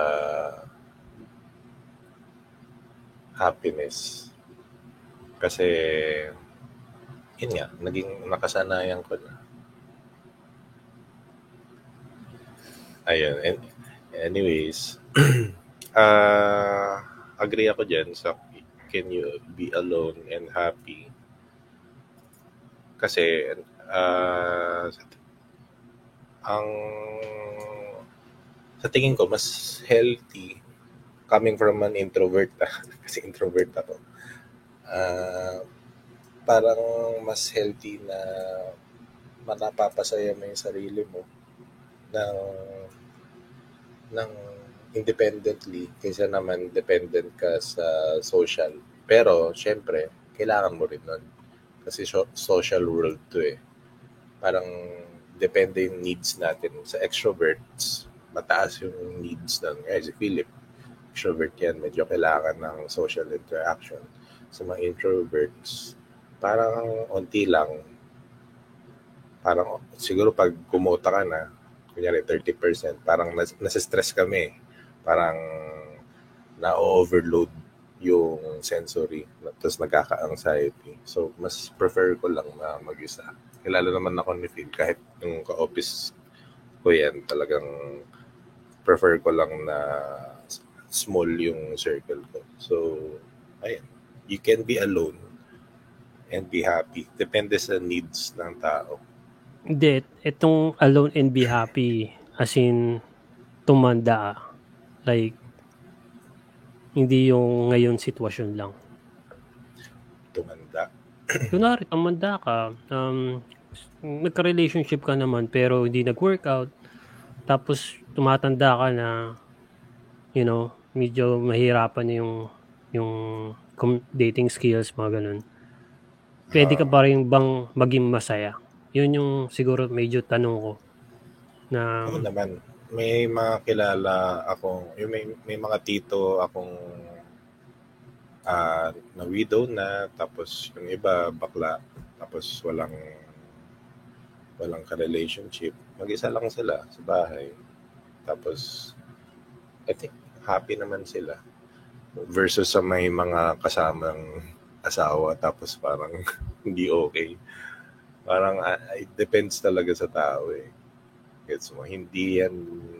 happiness. Kasi yun nga, naging nakasanayan ko na. Ayun. Anyways, [CLEARS THROAT] ah agree ako dyan sa can you be alone and happy? Kasi ah ang sa tingin ko mas healthy coming from an introvert [LAUGHS] kasi introvert ako. Ah parang mas healthy na manapapasaya mo yung sarili mo ng ng independently kaysa naman dependent ka sa social. Pero, syempre, kailangan mo rin nun. Kasi so- social world to eh. Parang depende yung needs natin. Sa extroverts, mataas yung needs ng, eh, si Philip, extrovert yan, medyo kailangan ng social interaction. Sa mga introverts, parang onti lang. Parang siguro pag kumota ka na, kunyari 30%, parang nas, nasa-stress kami. Parang na-overload yung sensory, tapos nagkaka-anxiety. So, mas prefer ko lang na mag-isa. Kilala naman ako ni Phil, kahit yung ka-office ko yan, talagang prefer ko lang na small yung circle ko. So, ayun. You can be alone and be happy. Depende sa needs ng tao. Hindi, itong alone and be happy as in tumanda like hindi yung ngayon sitwasyon lang. tumanda. [CLEARS THROAT] Kunwari, tumanda ka, um, nagka-relationship ka naman pero hindi nag-workout, tapos tumatanda ka na, you know, medyo mahirapan yung yung dating skills, mga ganun. Pwede ka pa rin bang maging masaya? Yun yung siguro medyo tanong ko. Na, Ako naman, may mga kilala akong, yung may, may mga tito akong uh, na widow na, tapos yung iba bakla, tapos walang walang ka-relationship. Mag-isa lang sila sa bahay. Tapos, I think, happy naman sila. Versus sa may mga kasamang asawa, tapos parang [LAUGHS] hindi okay. Parang, uh, it depends talaga sa tao eh. Gets mo? Hindi yan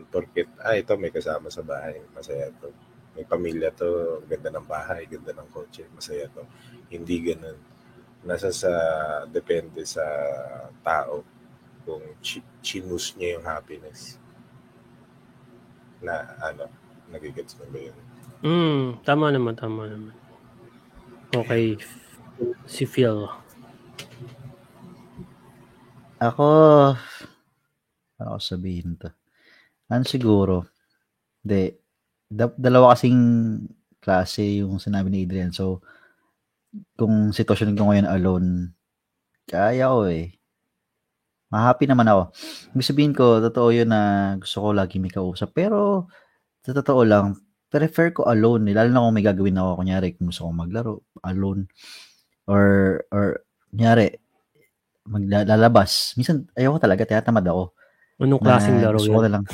porket, ah, ito may kasama sa bahay. Masaya to. May pamilya to. Ganda ng bahay, ganda ng kotse. Masaya to. Hindi ganun. Nasa sa, depende sa tao kung chi- chinus niya yung happiness. Na, ano, nagigets mo ba yun? Mm, tama naman, tama naman. Okay. Si Phil. Ako, ano ko sabihin to? Ano siguro? Hindi. Da- dalawa kasing klase yung sinabi ni Adrian. So, kung sitwasyon ko ngayon alone, kaya ko eh. Ma-happy naman ako. Ibig sabihin ko, totoo yun na gusto ko lagi may kausap. Pero, sa totoo lang, prefer ko alone. Eh. Lalo na kung may gagawin ako. Kunyari, kung gusto ko maglaro, alone. Or, or, kunyari, maglalabas. Minsan, ayoko talaga, tinatamad ako. Anong klaseng na laro gusto ko yun? na lang.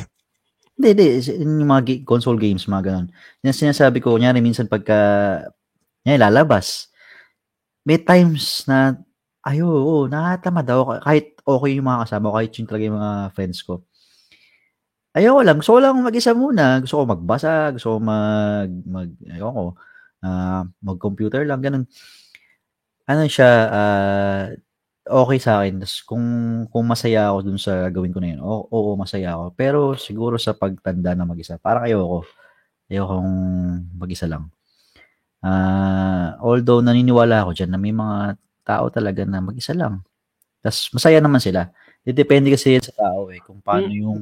Hindi, hindi. Yung mga ga- console games, mga ganun. Yan sinasabi ko, kunyari, minsan pagka, yan, lalabas. May times na, ayo, oo, nakatamad ako. Kahit okay yung mga kasama ko, kahit yung talaga yung mga friends ko. Ayoko lang. Gusto ko lang mag-isa muna. Gusto ko magbasa. Gusto ko mag, mag ayoko, ah, mag-computer lang. Ganun. Ano siya, ah, okay sa akin. Tas kung, kung masaya ako dun sa gawin ko na yun, oo, oo, masaya ako. Pero siguro sa pagtanda na mag-isa, parang ayoko. Ayokong mag-isa lang. Ah, although naniniwala ako dyan na may mga tao talaga na mag-isa lang. Tas masaya naman sila. Depende kasi sa tao eh, kung paano Hmm. yung,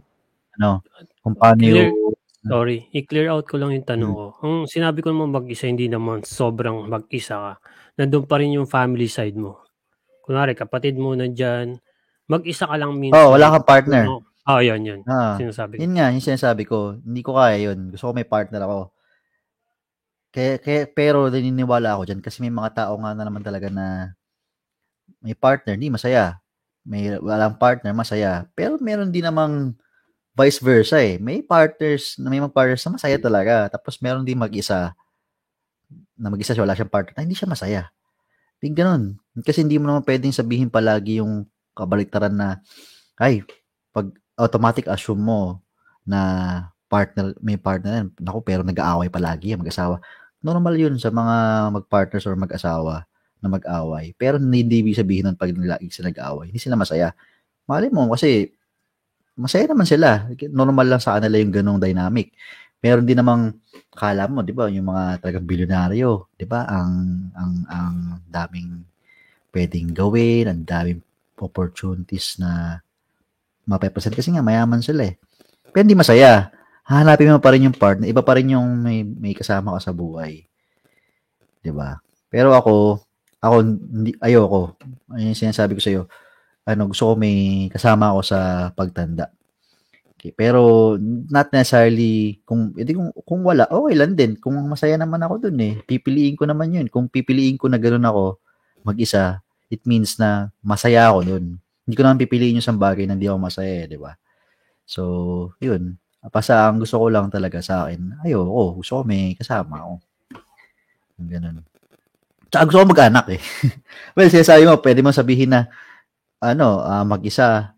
ano, kung paano Clear. yung, Sorry, i-clear out ko lang yung tanong Hmm. ko. Ang sinabi ko naman mag-isa, hindi naman sobrang mag-isa ka. Nandun pa rin yung family side mo. Kunwari, kapatid mo nandyan, mag-isa ka lang minsan. oh, wala kang partner. Oo, oh, yun, yun. Ah, Sinasabi ko. yun nga, yung sinasabi ko, hindi ko kaya yun. Gusto ko may partner ako. Kaya, kaya, pero naniniwala ako dyan kasi may mga tao nga na naman talaga na may partner, hindi masaya. May walang partner, masaya. Pero meron din namang vice versa eh. May partners, na may mga partners na masaya talaga. Tapos meron din mag-isa na mag-isa siya, wala siyang partner, na hindi siya masaya. Big ganun. Kasi hindi mo naman pwedeng sabihin palagi yung kabaliktaran na, ay, pag automatic assume mo na partner, may partner yan. Naku, pero nag-aaway palagi yan, mag-asawa. Normal yun sa mga mag-partners or mag-asawa na mag-away. Pero hindi ibig sabihin nun pag lagi sila nag-aaway. Hindi sila masaya. Mali mo kasi masaya naman sila. Normal lang sa kanila yung ganong dynamic. Meron din namang kala mo, 'di ba, yung mga talagang bilyonaryo, 'di ba? Ang ang ang daming pwedeng gawin, ang daming opportunities na mapepresent kasi nga mayaman sila eh. Pero hindi masaya. Hanapin mo pa rin yung partner. Iba pa rin yung may, may kasama ka sa buhay. 'Di ba? Pero ako, ako, hindi, ayoko. Ayun sinasabi ko sa iyo. Ano, gusto ko may kasama ako sa pagtanda. Okay, pero not necessarily kung edi kung kung wala, okay lang din. Kung masaya naman ako dun eh. Pipiliin ko naman 'yun. Kung pipiliin ko na ganoon ako mag-isa, it means na masaya ako dun. Hindi ko naman pipiliin yung isang bagay na hindi ako masaya, eh, di ba? So, yun. Basta ang gusto ko lang talaga sa akin, ayoko, gusto ko may kasama ako. Ganun. Tsaka gusto ko mag-anak eh. [LAUGHS] well, sinasabi mo, pwede mo sabihin na, ano, ah, mag-isa,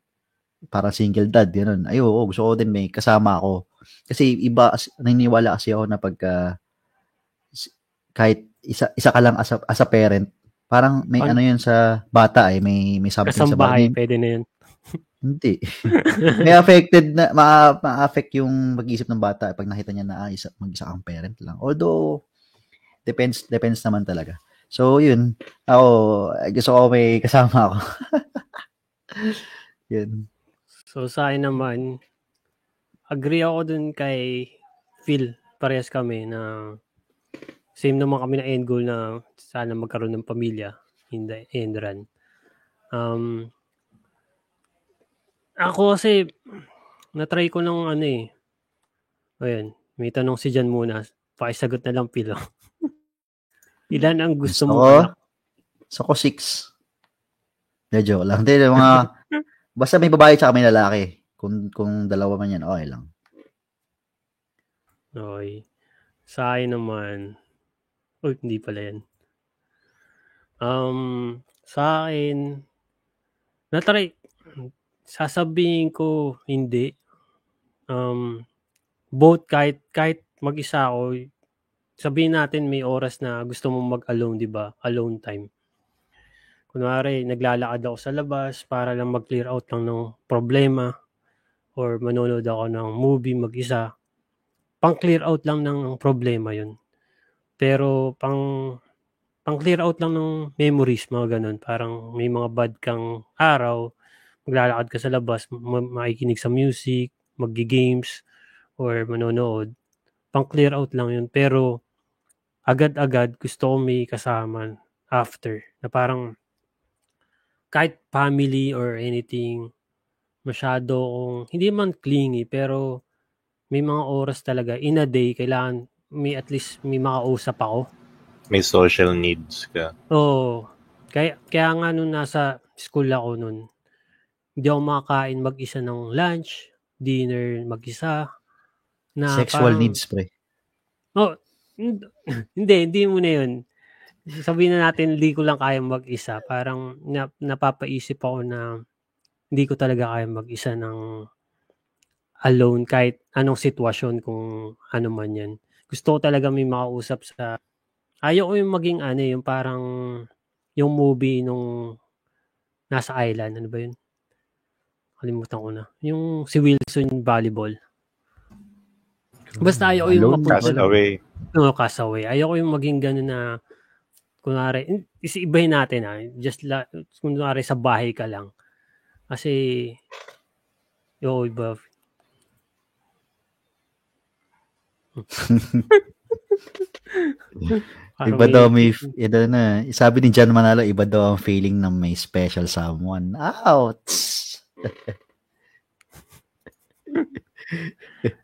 para single dad, ganun. Ayoko, gusto ko din may kasama ako. Kasi iba, naniniwala kasi ako na pagka, kahit isa, isa ka lang as a, as a parent, parang may Ano? ano yun sa bata eh, may, may something sa Kasambahay, bata. pwede na yun. Hindi. [LAUGHS] may affected na, ma- ma-affect yung mag-isip ng bata pag nakita niya na ah, isa, mag-isa kang parent lang. Although, depends, depends naman talaga. So, yun. Ako, gusto ko may kasama ako. [LAUGHS] yun. So sa akin naman, agree ako dun kay Phil. Parehas kami na same naman kami na end goal na sana magkaroon ng pamilya in the end run. Um, ako kasi, na-try ko ng ano eh. Ayun, may tanong si Jan muna. Pakisagot na lang, Pilo. [LAUGHS] Ilan ang gusto mo? ko? anak? So, ko six. De, joke lang. Hindi, mga, [LAUGHS] basta may babae tsaka may lalaki. Kung, kung dalawa man yan, okay lang. Okay. Sa akin naman, oh, hindi pala yan. Um, sa akin, natry, sasabihin ko, hindi. Um, both kahit, kahit mag-isa ako, sabihin natin may oras na gusto mong mag-alone, di ba? Alone time. Kunwari, naglalakad ako sa labas para lang mag-clear out lang ng problema or manonood ako ng movie mag-isa pang clear out lang ng problema yun. Pero pang pang clear out lang ng memories, mga ganun. Parang may mga bad kang araw, maglalakad ka sa labas, ma- makikinig sa music, maggi-games, or manonood. Pang clear out lang yun. Pero agad-agad gusto ko may kasama after. Na parang kahit family or anything, masyado kong, hindi man clingy, pero may mga oras talaga in a day kailangan may at least may makausap ako. May social needs ka. Oo. Kaya kaya nga nung nasa school ako noon, hindi ako makakain mag-isa ng lunch, dinner mag-isa. Na Sexual parang- needs, pre. Oh, hin- [LAUGHS] hindi, hindi muna yun. Sabihin na natin, hindi ko lang kaya mag-isa. Parang na, napapaisip ako na hindi ko talaga kaya mag-isa ng alone kahit anong sitwasyon kung ano man yan. Gusto ko talaga may makausap sa... Ayaw ko yung maging ano, yung parang yung movie nung nasa island. Ano ba yun? Kalimutan ko na. Yung si Wilson Volleyball. Basta ayaw ko yung mapunta Cast lang. away. No, castaway. Ayoko yung maging gano'n na, kunwari, isibahin natin ha, just la, kunwari sa bahay ka lang. Kasi, yo, iba. [LAUGHS] Iba daw may- ito na, sabi ni John Manalo, iba daw ang feeling ng may special someone. Ouch! [LAUGHS]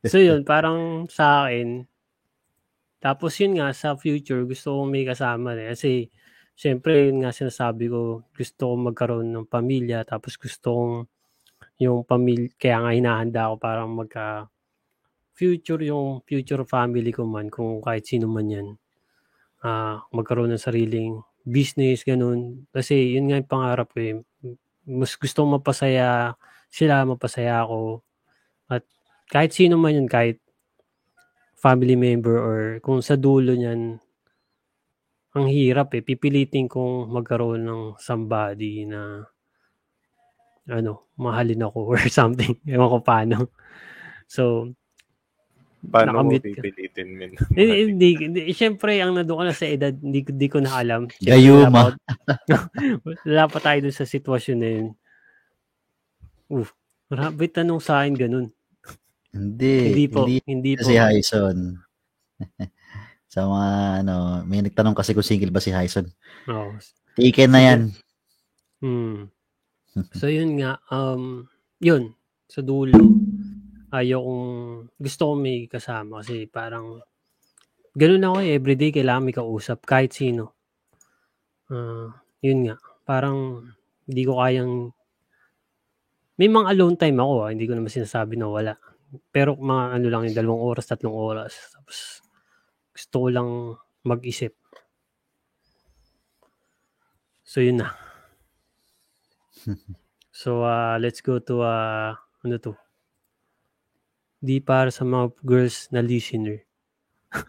So yun, parang sa akin, tapos yun nga, sa future, gusto ko may kasama rin. Kasi, syempre, yun nga sinasabi ko, gusto ko magkaroon ng pamilya, tapos gusto kong yung pamilya, kaya nga hinahanda ako para magka future, yung future family ko man, kung kahit sino man yan, ah magkaroon ng sariling business, ganun. Kasi yun nga yung pangarap ko eh. Mas gusto kong mapasaya sila, mapasaya ako. At kahit sino man yun, kahit family member or kung sa dulo niyan, ang hirap eh. Pipilitin kong magkaroon ng somebody na ano, mahalin ako or [LAUGHS] something. Ewan ko paano. So, Paano mo Nakamute ka. pipilitin min? [LAUGHS] hindi, hindi, hindi. Siyempre, ang nandun ko na sa edad, hindi, ko- hindi ko na alam. Gayuma. [LAUGHS] Wala pa, tayo dun sa sitwasyon na yun. Uf, marami tanong sa akin ganun. Hindi, Hindi po, hindi hindi, po. si Hyson. [LAUGHS] sa mga, ano, may nagtanong kasi kung single ba si Hyson. Oo. Taken na yan. Hmm. [LAUGHS] So yun nga, um, yun, sa dulo, ayaw kong, gusto kong may kasama kasi parang, ganun ako eh, everyday kailangan may kausap, kahit sino. Ah, yun nga, parang, hindi ko kayang, may mga alone time ako, ah, hindi ko naman sinasabi na wala. Pero mga ano lang yung dalawang oras, tatlong oras. Tapos, gusto ko lang mag-isip. So, yun na. [LAUGHS] So, uh, let's go to, uh, ano to? Di para sa mga girls na listener. [LAUGHS]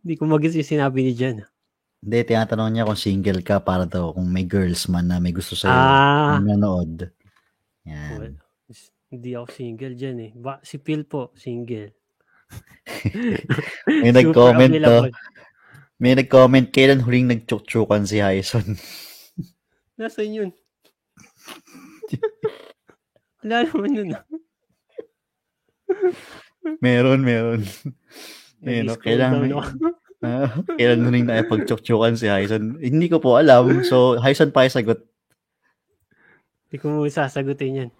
Hindi ko magis yung sinabi ni Jan. Hindi, tinatanong niya kung single ka para daw kung may girls man na may gusto sa'yo Ah, nanonood. well, Yan. Hindi ako single dyan eh. Ba, si Phil po, single. [LAUGHS] May nag-comment to. May nag-comment, kailan huling nagtsuk-tsukan si Hyson? [LAUGHS] Nasaan yun? [LAUGHS] Wala naman yun. ah. meron, meron. Ayun, no, ako. Ah, kailan huling nakipag-tsuk-tsukan si Hyson? Hindi ko po alam. So, Hyson pa yung sagot. Hindi ko mo sasagutin yan.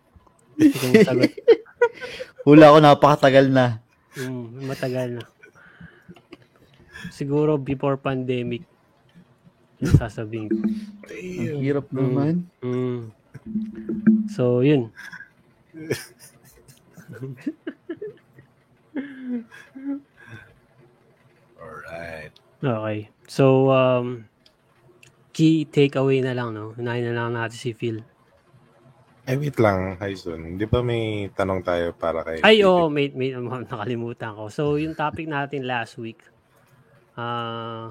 [LAUGHS] Hula ko napakatagal na. Mm, matagal na. Siguro before pandemic. Yung sasabihin ko. Ang hirap naman. Mm. So, yun. Alright. Okay. So, um, key takeaway na lang, no? Unahin na lang natin si Phil. Ay, wait lang, Hyson. Di ba may tanong tayo para kay Ay, oo, may, may, [LAUGHS] nakalimutan ko. So, yung topic natin last week, ah,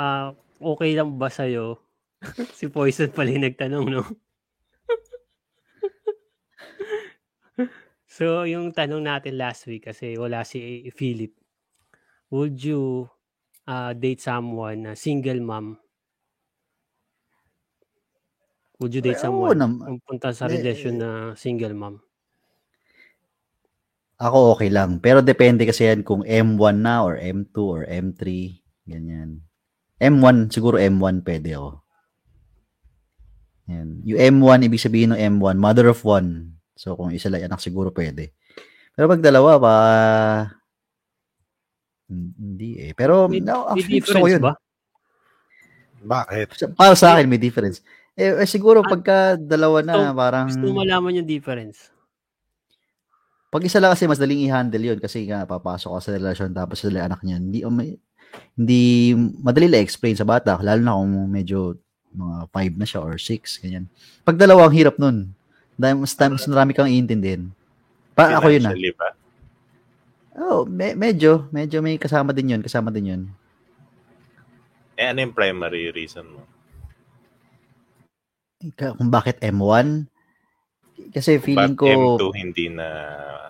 ah, okay lang ba sa'yo? [LAUGHS] si Poison pala yung nagtanong, no? [LAUGHS] so, yung tanong natin last week, kasi wala si Philip, would you ah, date someone na single mom? Would you date Ay, oo someone naman. kung punta sa Eh, relasyon na single mom? Ako okay lang. Pero depende kasi yan kung M1 na or M2 or M3. Ganyan. M1, siguro M1 pwede ako. Yan. Yung M1, ibig sabihin ng M1, mother of one. So kung isa lang anak siguro pwede. Pero pag dalawa pa, hindi eh. Pero May, no, may actually gusto ko difference yun. ba? Bakit? Para sa akin, may difference. Eh, eh, siguro pagka dalawa na, Gusto- parang... Gusto mo malaman yung difference. Pag isa lang kasi mas daling i-handle yun kasi nga papasok ka sa relasyon tapos sila anak niya. Hindi, um, hindi madali lang explain sa bata lalo na kung medyo mga 5 na siya or 6 ganyan. Pag dalawa ang hirap nun. Dahil mas, mas marami kang iintindihin. Pa ako yun ah. Ba? Oh, me- medyo, medyo may kasama din yun, kasama din yun. Eh, ano yung primary reason mo? Kung bakit M1? Kasi feeling ko M2 hindi na...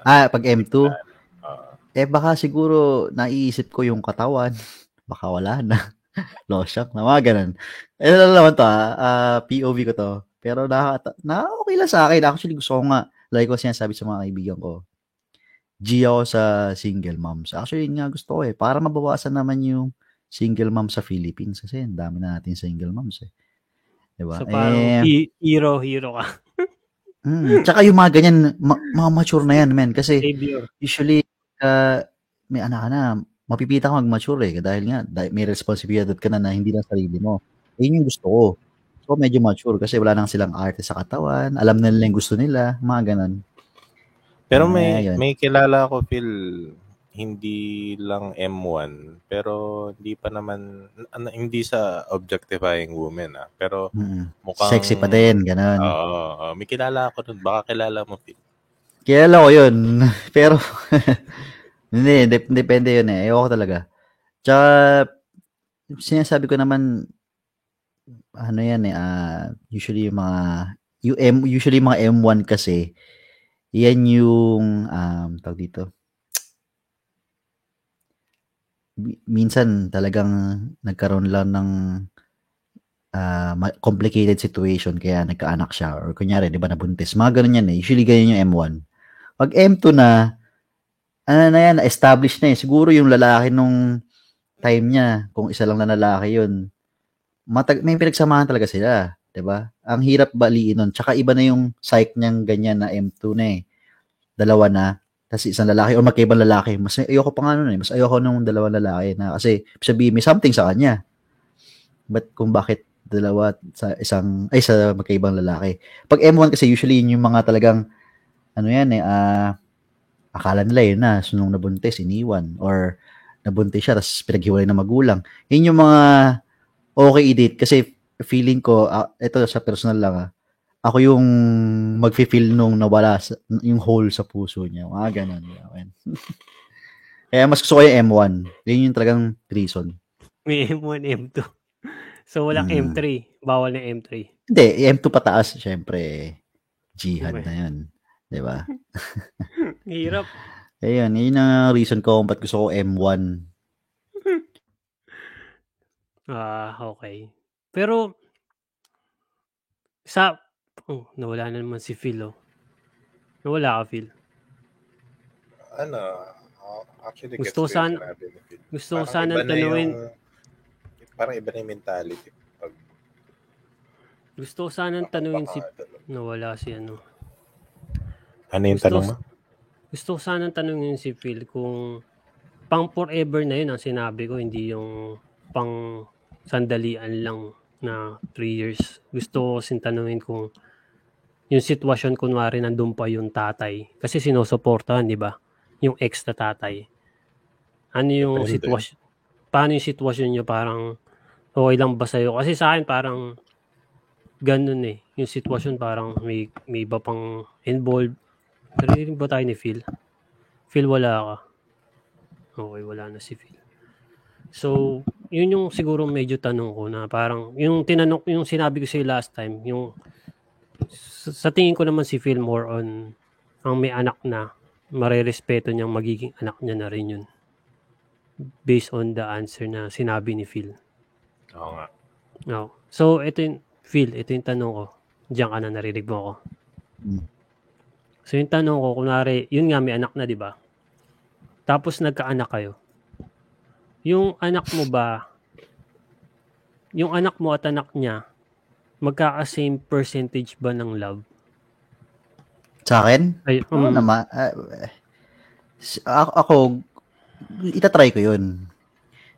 ah pag M2 ah, Eh baka siguro naiisip ko yung katawan. [LAUGHS] Baka wala na. [LAUGHS] Loshak na mga ganun. Eh ano naman to ah, ah, POV ko to. Pero na, na okay lang sa akin. Actually gusto ko nga, like ko sinasabi sa mga kaibigan ko, G ako sa single moms. Actually yun nga gusto ko eh. Para mabawasan naman yung single mom sa Philippines. Kasi ang dami na natin single moms eh. Diba? So parang eh, he- hero, hero ka. [LAUGHS] mm, tsaka yung mga ganyan, ma- mga mature na yan, men. Kasi Savior. usually uh, may anak ka na, mapipita ka mag-mature eh. Dahil nga, dahil may responsibilidad ka na na hindi lang sarili mo. Eh, yun yung gusto ko. So, medyo mature kasi wala nang silang arte sa katawan. Alam na nila yung gusto nila. Mga ganun. Pero may yun. may kilala ko Phil hindi lang M1 pero hindi pa naman ano, hindi sa objectifying women ah pero Mm. mukhang Sexy pa din. Ganun. Oo, oo. may kilala ako dun baka kilala mo Phil Kilala ko yun. [LAUGHS] Pero, [LAUGHS] hindi, dep- depende yun eh. Ayoko talaga. Tsaka, sinasabi ko naman, ano yan eh, ah, usually yung mga, yung M, usually mga M1 kasi, yan yung, um, tawag dito, minsan talagang nagkaroon lang ng ma- complicated situation kaya nagkaanak siya or kunyari, di ba, nabuntis. Mga ganun yan eh. Usually ganyan yung M1. Pag M2 na, ano na yan, established na eh. Siguro yung lalaki nung time niya, kung isa lang na lalaki yun, matag may pinagsamahan talaga sila. 'di ba? Ang hirap baliin nun. Tsaka iba na yung psyche niyang ganyan na M2 na eh. Dalawa na, tapos isang lalaki o magkaibang lalaki. Mas ayoko pa nga nun eh. Mas ayoko nung dalawang lalaki na kasi sabihin may something sa kanya. But kung bakit dalawa sa isang ay sa magkaibang lalaki. Pag M1 kasi usually yun yung mga talagang ano yan eh ah akala nila yun na so, nung nabuntis iniwan or nabuntis siya tapos pinaghiwalay ng magulang. Yun yung mga okay i-date kasi feeling ko ah, ito sa personal lang ah, ako yung magfi-feel nung nawala sa, yung hole sa puso niya. Mga ganun. Yun. [LAUGHS] Kaya mas gusto ko yung M1. Yun yung talagang reason. May M1, M2. [LAUGHS] So, walang Mm. M3. Bawal na M3. Hindi, M2 pataas, syempre, jihad Okay. na yun. Di ba? [LAUGHS] Hirap. Ayun, yun ang reason ko kung ba't gusto ko M1. Ah, okay. Pero sa oh, nawala na naman si Phil, oh. Nawala ka, Phil. Ano, ah, actually, Gusto gets ko yung san- sinabi ni Phil. Gusto ko sana tanungin, yung- parang iba na yung mentality. Pag gusto ko sana tanungin si nawala si ano. Ano yung Gusto tanong mo? Gusto ko sana tanungin si Phil kung pang forever na yun ang sinabi ko, hindi yung pang sandalian lang na 3 years. Gusto ko sin tanungin kung yung sitwasyon kunwari nandun pa yung tatay. Kasi sinusuportahan, di ba? Yung ex na tatay. Ano yung Depende. sitwasyon? Paano yung sitwasyon nyo? Parang okay lang ba sa'yo? Kasi sa akin parang ganun eh. Yung sitwasyon parang may, may iba pang involved. Narinig ba tayo ni Phil? Phil, wala ka. Okay, wala na si Phil. So, yun yung siguro medyo tanong ko na parang, yung tinanong, yung sinabi ko sa'yo last time, yung sa, tingin ko naman si Phil more on ang may anak na, marerespeto niyang magiging anak niya na rin yun. Based on the answer na sinabi ni Phil. Oo nga. No. So, ito yung, Phil, ito yung tanong ko. Diyan ka na, narinig mo ako. Mm. So, yung tanong ko, kunwari, yun nga, may anak na, di ba? Tapos, nagkaanak kayo. Yung anak mo ba, yung anak mo at anak niya, magkaka-same percentage ba ng love? Sa akin? Ay, Ano um, naman? ah, ako, ako, itatry ko yun.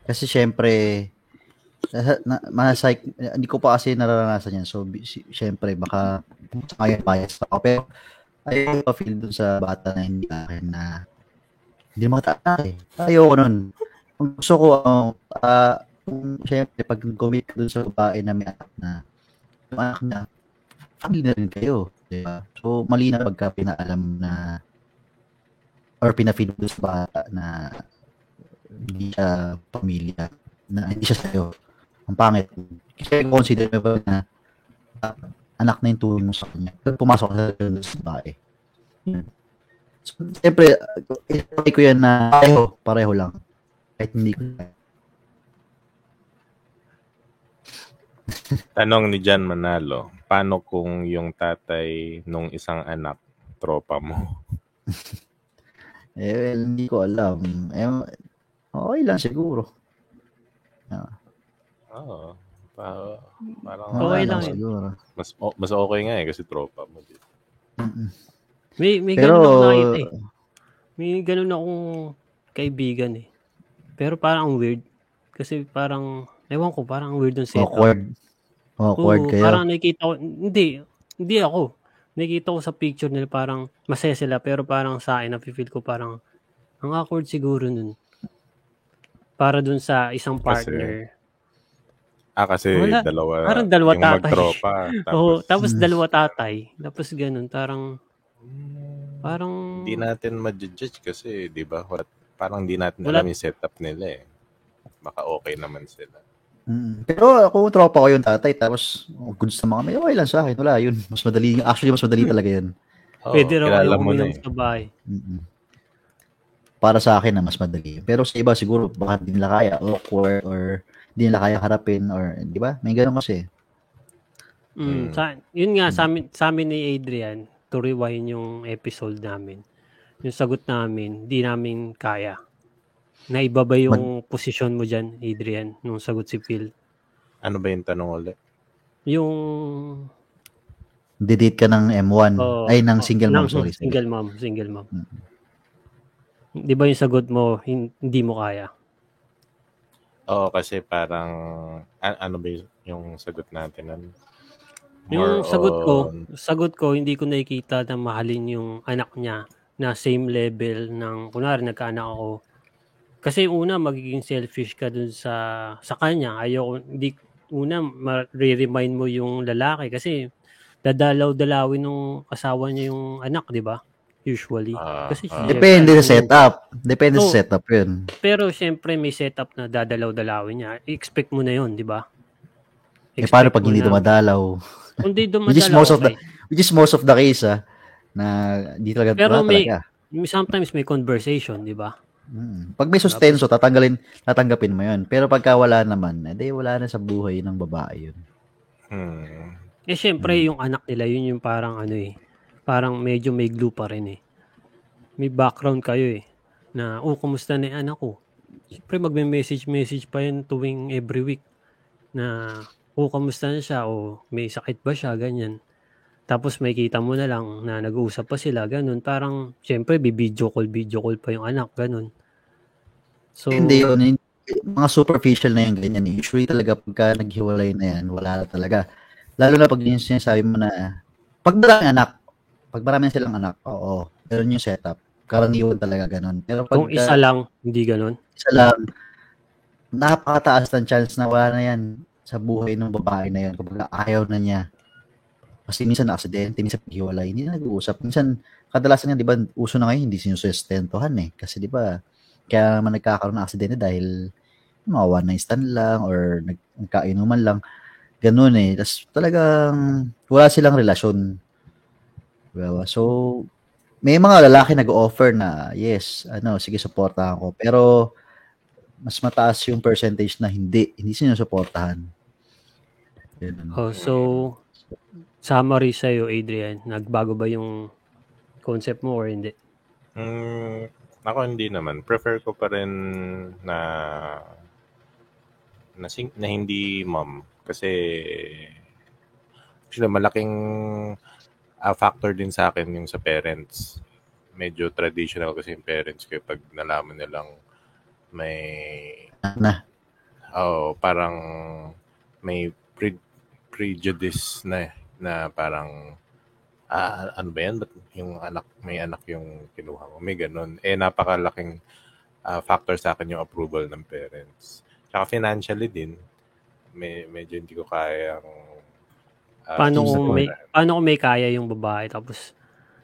Kasi syempre, na, na, masay, hindi ko pa kasi nararanasan yan. So, syempre, baka kaya bias ako. Pero, ayaw ko feel dun sa bata na hindi akin na hindi makataas eh. Ayoko nun. Ang gusto ko, uh, uh, syempre, pag ka dun sa babae na may anak na, anak niya, family na rin kayo. Diba? So, mali na pagka pinaalam na or pinafeed mo sa bata na hindi siya pamilya, na hindi siya sa'yo. Ang pangit. Kasi consider mo ba na ah, anak na yung tulong mo sa kanya. Pumasok ka sa babae. Yun. So, siyempre, uh, ko yan na pareho, pareho lang. Kahit hindi ko Tanong ni Jan Manalo, paano kung yung tatay nung isang anak, tropa mo? [LAUGHS] Eh, well, hindi ko alam. Eh, okay lang siguro. Oo. Pa, parang Okay Okay lang siguro. mas o- mas okay nga eh kasi tropa mo. di ba? Mm-mm. may, may Pero, ganun ako nakita eh. May ganun akong kaibigan eh. Pero parang weird. Kasi parang, ewan ko, parang weird yung setup. awkward. Awkward Oo, kayo. Parang nakikita ko, hindi, hindi ako. Nakikita ko sa picture nila parang masaya sila pero parang sa akin, nafe-feel ko parang ang awkward siguro nun. Para dun sa isang Kasi partner. Ah, kasi Wala. dalawa, Parang dalawa yung tatay. magtropa. Tapos, [LAUGHS] Oo, tapos Hmm. dalawa tatay. Tapos ganun, parang, parang, hindi natin ma-judge kasi, di ba? Parang hindi natin Wala- alam yung setup nila eh. Baka okay naman sila. Mm. Pero ako, tropa ko yung tatay, tapos oh, goods naman kami, okay lang sa akin. Wala, yun. Mas madali, actually, mas madali talaga yun. Oo, pwede raw kayo uminom sa bahay. Mm-mm. Para sa akin na mas madali. Pero sa iba siguro baka hindi nila kaya awkward or hindi nila kaya harapin or di ba? May ganun kasi. Mm, Mm. sa, yun nga, sa amin, sa amin ni Adrian, to rewind yung episode namin, yung sagot namin, di namin kaya. Naiba ba yung posisyon mo dyan, Adrian, nung sagot si Phil? Ano ba yung tanong ulit? Yung Didate ka ng M1 Oo. ay ng Oh, single mom ng- sorry. Single mom, single mom. Mm. Di ba yung sagot mo, hin- hindi mo kaya? Oo, kasi parang, a- ano ba yung, yung sagot natin? Ano? Yung More sagot ko, on- sagot ko, hindi ko nakikita na mahalin yung anak niya na same level ng, kunwari nagkaanak ako. Kasi una, magiging selfish ka dun sa, sa kanya. Ayoko, hindi, una, ma-remind mo yung lalaki kasi dadalaw-dalawin nung asawa niya yung anak, di ba? Usually. Ah, kasi syempre, Depende sa setup. Depende Oo. sa setup yun. Pero syempre may setup na dadalaw-dalawin niya. I-expect mo na yon di ba? Eh paano Expect pag hindi na- dumadalaw? Kung di [LAUGHS] Which is dumadalaw, most of the okay. which is most of the case ah na di talaga Pero may- talaga. Sometimes may conversation, di ba? Mm. Pag may sustenso, tatanggalin, tatanggapin mo yun. Pero pagka wala naman, edi wala na sa buhay ng babae yun. Hmm. Eh, syempre, yung anak nila, yun yung parang ano eh. Parang medyo may glue pa rin eh. May background kayo eh. Na, oh, kumusta na yung anak ko? Syempre, magme-message-message pa yun tuwing every week. Na, oh, kamusta na siya? O, may sakit ba siya? Ganyan. Tapos may kita mo na lang na nag-uusap pa sila, ganun. Parang, syempre, bi-video call, video call pa yung anak, ganun. So, Hindi yun. Mga superficial na yung ganyan. Usually talaga pagka naghiwalay na yan, wala na talaga. Lalo na pag yung sinasabi mo na, pag maraming anak, pag marami silang anak, oo, ganun yung setup. Karaniwan talaga ganun. Pero pag kung isa lang, hindi ganun. isa lang, napakataas ng chance na wala na yan sa buhay ng babae na yun kapag ayaw na niya. Kasi minsan na-aksidente, minsan paghiwalay, hindi na nag-uusap. Minsan, kadalasan nga, di ba, uso na ngayon, hindi sinusustentohan eh. Kasi di ba, kaya naman nagkakaroon ng aksidente dahil mga one night stand lang or nag- nagkainuman lang. Ganun eh. Tapos talagang wala silang relasyon. Diba? So, may mga lalaki nag-offer na, yes, ano, sige, supportahan ko. Pero, mas mataas yung percentage na hindi, hindi sinusuportahan. Ganun. Oh, so, summary sa'yo, Adrian, nagbago ba yung concept mo or hindi? Mm, ako hindi naman. Prefer ko pa rin na na, sing, na hindi mom kasi actually malaking ah, factor din sa akin yung sa parents. Medyo traditional kasi yung parents ko eh, pag nalaman nilang may Na, oh, parang may pre- prejudice na na parang ah, ano ba yan? Ba't yung anak, may anak yung kinuha mo? May ganun. Eh, napakalaking ah, factor sa akin yung approval ng parents. Tsaka financially din, may, medyo hindi ko kayang ah, Paano kung may, paano kung may kaya yung babae tapos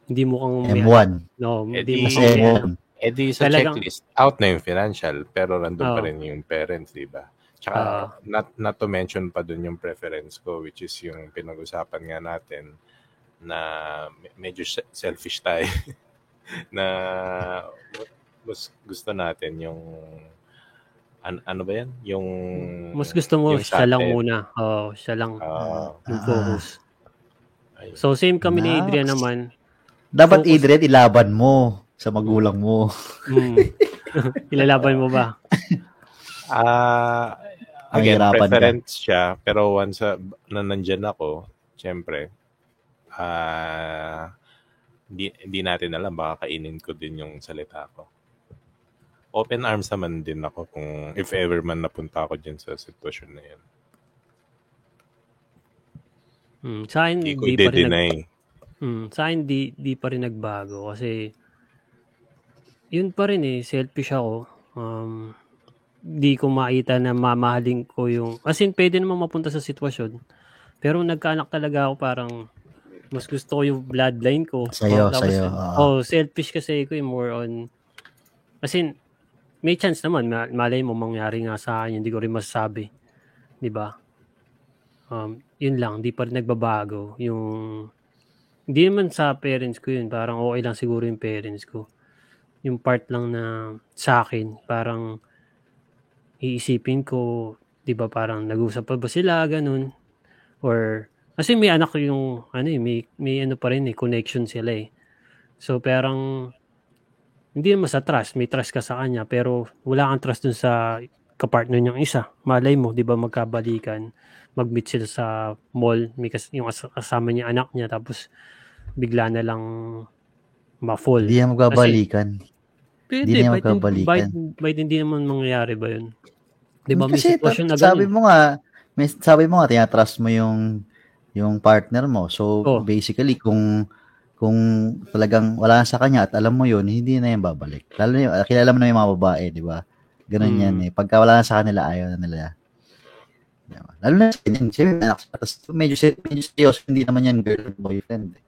hindi mo kang may M1. No, Eh, hindi mo kang may M1. Eh di sa Talagang- checklist, out na yung financial, pero nandun pa Oo. rin yung parents, di ba? Tsaka, Oo. not, not to mention pa dun yung preference ko, which is yung pinag-usapan nga natin na me- medyo se- selfish tayo. [LAUGHS] na mas gusto natin yung an- ano ba yan? Yung Mas gusto mo yung siya lang muna. Oo, siya lang Ah, yung focus. ayun. So, same kami ni Nice. Adrian naman. Dapat, Focus. Adrian, ilaban mo sa magulang mo. Mm. [LAUGHS] [LAUGHS] Ilalaban mo ba? Ah, Ang again, hirapan ka. preference siya, pero once uh, na nandyan ako, syempre, ah, hindi, hindi natin alam, baka kainin ko din yung salita ko. Open arms naman din ako kung if ever man napunta ako dyan sa sitwasyon na yan. Mm. Sa akin, Hindi ko di pa rin nag, i-deny. mm, sa akin, di, di pa rin nagbago kasi yun pa rin eh, selfish ako. Um, di ko makita na mamahalin ko yung, as in, pwede naman mapunta sa sitwasyon. Pero nagkaanak talaga ako parang mas gusto ko yung bloodline ko. Sa'yo, Tapos, sa'yo, oo. Oh, selfish kasi ko yung more on, as in, may chance naman, ma- malay mo mangyari nga sa akin, hindi ko rin masasabi. Di ba? Um, yun lang, di pa rin nagbabago. Yung, hindi naman sa parents ko yun, parang okay lang siguro yung parents ko. Yung part lang na sa akin, parang iisipin ko, di ba parang nag-usap pa ba sila, ganun. Or, kasi may anak yung, ano eh, may, may ano pa rin eh, connection sila eh. So, parang, hindi naman sa trust, may trust ka sa kanya, pero wala kang trust dun sa kapartner niyang isa. Malay mo, di ba, magkabalikan, mag-meet sila sa mall, may kas- yung kas- kasama niya anak niya, tapos bigla na lang ma-fall. Hindi yan magbabalikan. Pwede, Hindi hindi, magkabalikan. kahit hindi naman mangyayari ba yun? Di ba, may Kasi sitwasyon na sabi ganun. mo nga, may, sabi mo nga, tinatrust mo yung yung partner mo. So, Oh. basically, kung kung talagang wala sa kanya at alam mo yun, hindi na yan babalik. Lalo na kilala mo na yung mga babae, di ba? Ganun Mm. yan eh. Pagka wala na sa kanila, ayaw na nila. Diba? Lalo na sa ganyan, siyempre, may anak. Tapos medyo, medyo seryoso, hindi naman yan girl boyfriend. Eh.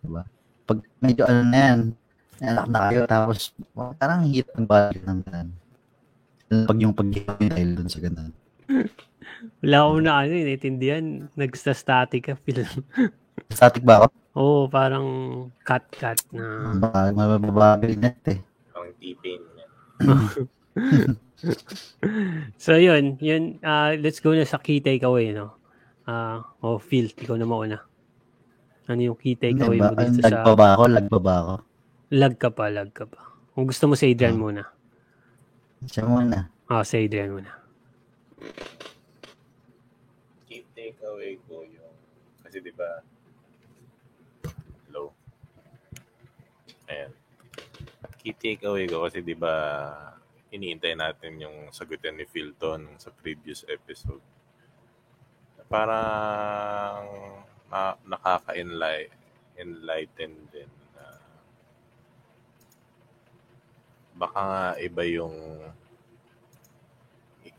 Diba? Pag medyo ano na yan, may anak na kayo, tapos parang hirap ng balik ng ganun. Pag yung pag dahil dun sa ganun. [LAUGHS] Wala ko na ano, eh, naiintindihan. Nagsa-static ka, feel. [LAUGHS] Static ba ako? Oo, parang cut-cut na. Mababagal net eh. Ang tipin niya. [LAUGHS] so yun, yun uh, let's go na sa key takeaway no. Ah, uh, oh Phil, ikaw na mauna. Ano yung key takeaway mo dito sa Lag pa ba ako? Lag pa ba ako? Lag ka pa, lag ka pa. Kung gusto mo si Adrian oh. muna. Siya muna. Ah, oh, si Adrian muna. Key takeaway ko yung kasi di ba low. Ayan. Key takeaway ko kasi di ba iniintay natin yung sagutin ni Philton sa previous episode. Parang na, nakaka-enlighten din na baka nga iba yung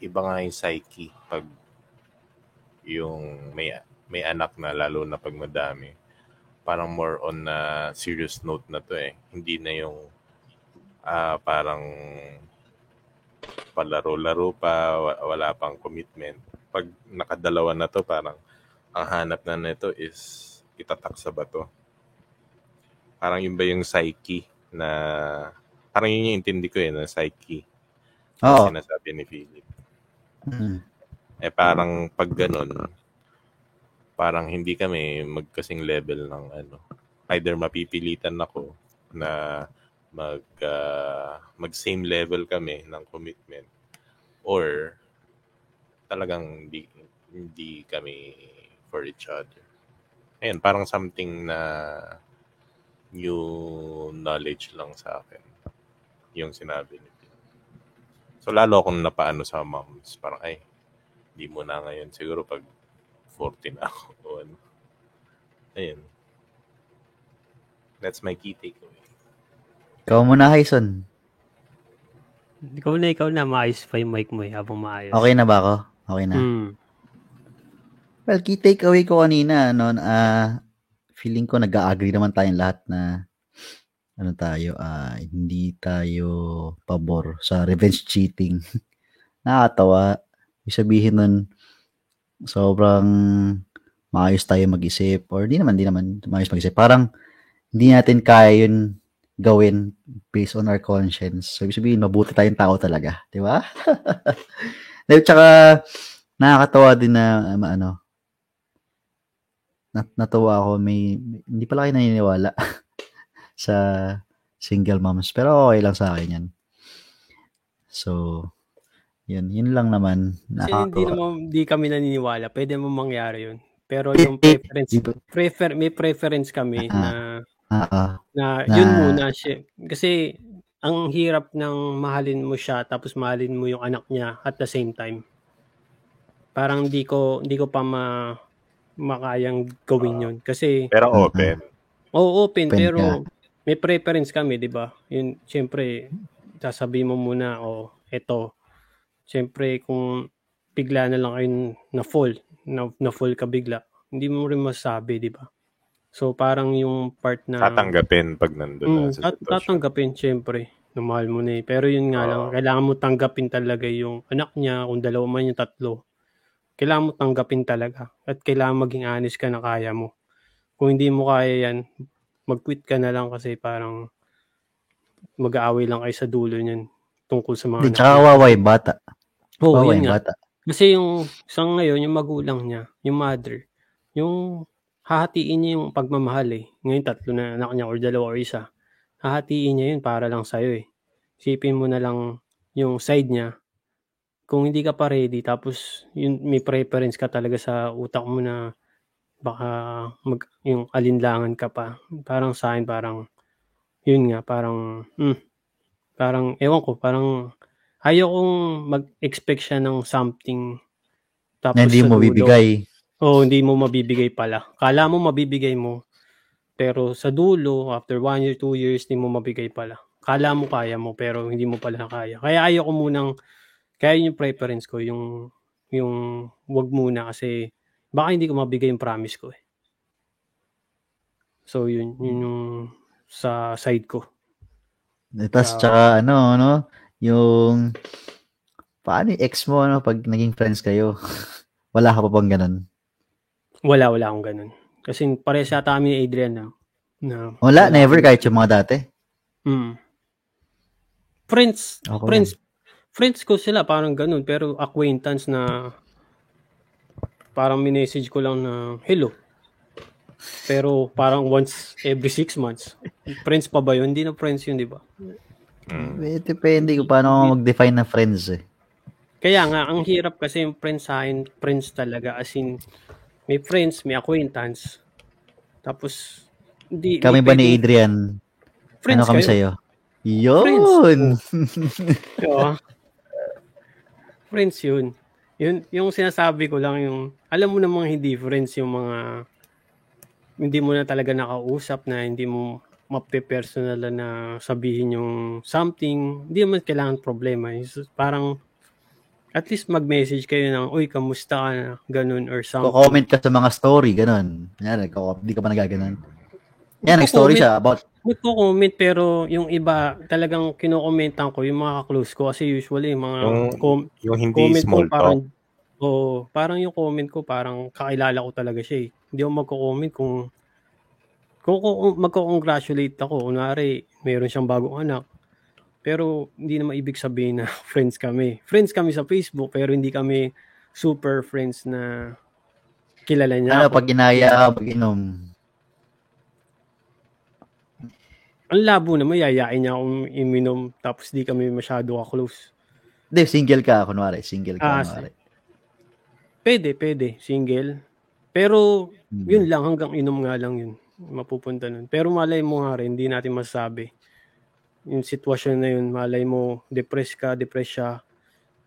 iba nga yung psyche pag yung may may anak na lalo na pag madami. Parang more on na serious note na to eh. Hindi na yung uh, parang palaro-laro pa wala pang commitment. Pag nakadalawa na to parang ang hanap na nito is itatak sa bato. Parang yun ba yung psyche na parang yun yung intindi ko eh na psyche. Oo. Sinasabi ni Philip. Mm. Eh parang pag ganun, parang hindi kami magkasing level ng ano. Either mapipilitan ako na mag uh, mag same level kami ng commitment or talagang hindi, hindi kami for each other. Ayan, parang something na new knowledge lang sa akin. Yung sinabi ni Pin. So, lalo akong napaano sa moms. Parang, ay, hindi mo na ngayon. Siguro pag 14 na ako. O ano. Ayun. That's my key takeaway. Ikaw muna, Hyson. Ikaw na, ikaw na. Maayos pa yung mic mo eh, habang maayos. Okay na ba ako? Okay na. Hmm. Well, key takeaway ko kanina, no, uh, feeling ko nag-agree naman tayong lahat na ano tayo, uh, hindi tayo pabor sa revenge cheating. [LAUGHS] Nakakatawa. Ibig sabihin nun, sobrang maayos tayo mag-isip or di naman, di naman maayos mag-isip. Parang hindi natin kaya yun gawin based on our conscience. So, ibig sabihin, mabuti tayong tao talaga. Di ba? [LAUGHS] Tsaka, nakakatawa din na, um, ano, nat natuwa ako may, hindi pala kayo naniniwala [LAUGHS] sa single moms. Pero okay lang sa akin yan so yun yun lang naman Kasi hindi naman hindi kami naniniwala. Pwede mo mangyari yun. Pero yung preference prefer may preference kami uh, na uh, na yun muna siya. Kasi ang hirap ng mahalin mo siya tapos mahalin mo yung anak niya at the same time. Parang hindi ko hindi ko pa ma makayang gawin yun. Kasi... Pero open. Oo, oh, open. open pero ka. May preference kami, di ba? Yun, siyempre, sasabihin mo muna, oh, eto. Siyempre, kung bigla na lang kayo na full, na, na full ka bigla, hindi mo rin masabi, di ba? So, parang yung part na... Tatanggapin pag nandun mm, na sa sitwasyon. Tatanggapin, siyempre. Namahal mo na eh. Pero yun nga oh. lang, kailangan mo tanggapin talaga yung anak niya, kung dalawa man yung tatlo kailangan mo tanggapin talaga at kailangan maging honest ka na kaya mo. Kung hindi mo kaya yan, mag-quit ka na lang kasi parang mag-aaway lang kayo sa dulo niyan tungkol sa mga Di, tsaka kawawa yung bata. Oo, oh, yun nga. Bata. Kasi yung sa ngayon, yung magulang niya, yung mother, yung hahatiin niya yung pagmamahal eh. Ngayon tatlo na anak niya or dalawa or isa. Hahatiin niya yun para lang sa'yo eh. Sipin mo na lang yung side niya kung hindi ka pa ready tapos yun may preference ka talaga sa utak mo na baka mag yung alinlangan ka pa. Parang sa akin parang yun nga parang hmm, parang ewan ko parang ayaw kong mag-expect siya ng something tapos na hindi mo bibigay. Oo, oh, hindi mo mabibigay pala. Kala mo mabibigay mo pero sa dulo after one year, two years hindi mo mabigay pala. Kala mo kaya mo pero hindi mo pala kaya. Kaya ayaw ko munang kaya yun yung preference ko, yung, yung wag muna kasi baka hindi ko mabigay yung promise ko eh. So yun, yun yung sa side ko. Tapos uh, tsaka ano, no, yung paano yung ex mo ano, pag naging friends kayo? [LAUGHS] wala ka pa bang ganun? Wala, wala akong ganun. Kasi pare sa kami ni Adrian na. na wala, wala, never kahit yung mga dati. Mm. friends, Ako friends, friends ko sila, parang ganun. Pero acquaintance na parang minessage ko lang na hello. Pero parang once every six months. Friends pa ba yun? Hindi na friends yun, di ba? Mm. Eh, depende kung paano ako mag-define ng friends eh. Kaya nga, ang hirap kasi yung friends sa akin, friends talaga. As in, may friends, may acquaintance. Tapos, hindi, Kami ba ni Adrian? Friends ano kami kayo? sa'yo? Yun! Oo. [LAUGHS] friends yun. Yun, yung sinasabi ko lang yung, alam mo namang hindi friends yung mga, hindi mo na talaga nakausap na hindi mo mape-personal na sabihin yung something, hindi naman kailangan problema. It's parang, at least mag-message kayo ng, uy, kamusta ka na, ganun, or something. Ko-comment ka sa mga story, ganun. Yan, hindi ka pa nagaganon. Yan, nag-story siya about, Nagko-comment pero yung iba talagang kino-commentan ko yung mga close ko kasi usually yung mga Yung- com- Yung hindi comment ko small parang talk. Oh, parang yung comment ko parang kakilala ko talaga siya eh. Hindi ako magko-comment kung kung, kung magko-congratulate ako, kunwari mayroon siyang bagong anak. Pero hindi naman ibig sabihin na [LAUGHS] friends kami. Friends kami sa Facebook pero hindi kami super friends na kilala niya ano, ako. pag inaya, pag inom. Ang labo naman, yayain niya akong iminom tapos di kami masyado ka-close. Hindi, single ka, kunwari. Single ka, Ah, kunwari. Pwede, pwede. Single. Pero, Hmm. yun lang. Hanggang inom nga lang yun. Mapupunta nun. Pero malay mo nga rin, hindi natin masabi. Yung sitwasyon na yun, malay mo, depressed ka, depressed siya.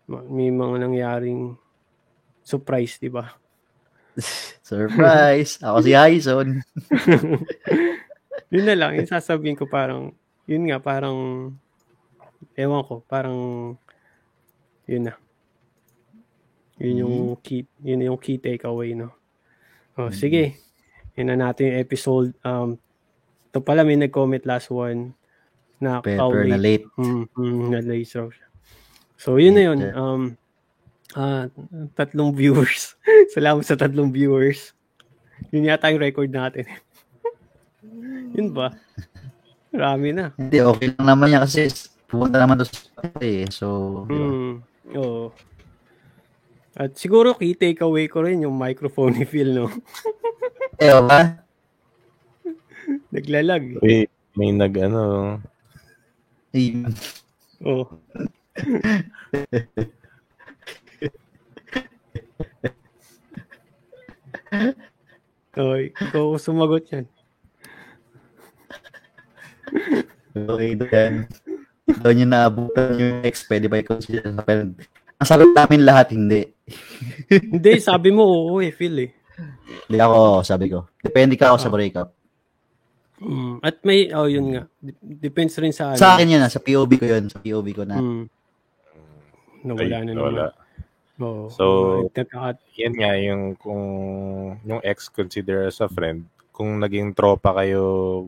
Ma- May mga nangyaring surprise, di ba? [LAUGHS] Surprise! Ako si Hyson. [LAUGHS] yun na lang. Yung sasabihin ko parang, yun nga, parang, ewan ko, parang, yun na. Yun yung key, yun yung key takeaway, no? Oh, sige. Yun na natin yung episode. Um, ito pala, may nag-comment last one na Pepper na late. Mm, mm, na late raw siya. So, yun na yun. Um, ah, tatlong viewers. [LAUGHS] Salamat sa tatlong viewers. Yun yata yung record natin. [LAUGHS] yun ba? Marami na. Hindi, okay lang naman yan kasi pumunta naman to sa eh. So? Mm, oo. At siguro key takeaway ko rin yung microphone ni Phil, no? eh, ba? Naglalag. May, may nag ano, Oh. Oy, ikaw sumagot yan. Okay, doon. Doon yung naabutan yung ex, pwede ba i-consider sa friend? Ang sagot namin lahat, hindi. [LAUGHS] Hindi, sabi mo oo eh, Phil eh. Hindi ako, sabi ko. Depende ka ako sa breakup. Mm, at may, oh yun nga. Dep- Depends rin sa ano. Sa akin yun, ah, sa POV ko yun. Sa POV ko na. Mm. Nawala ay, na wala. naman. Oo. So- Nagkaka- Yan nga yung kung yung ex consider as a friend, kung naging tropa kayo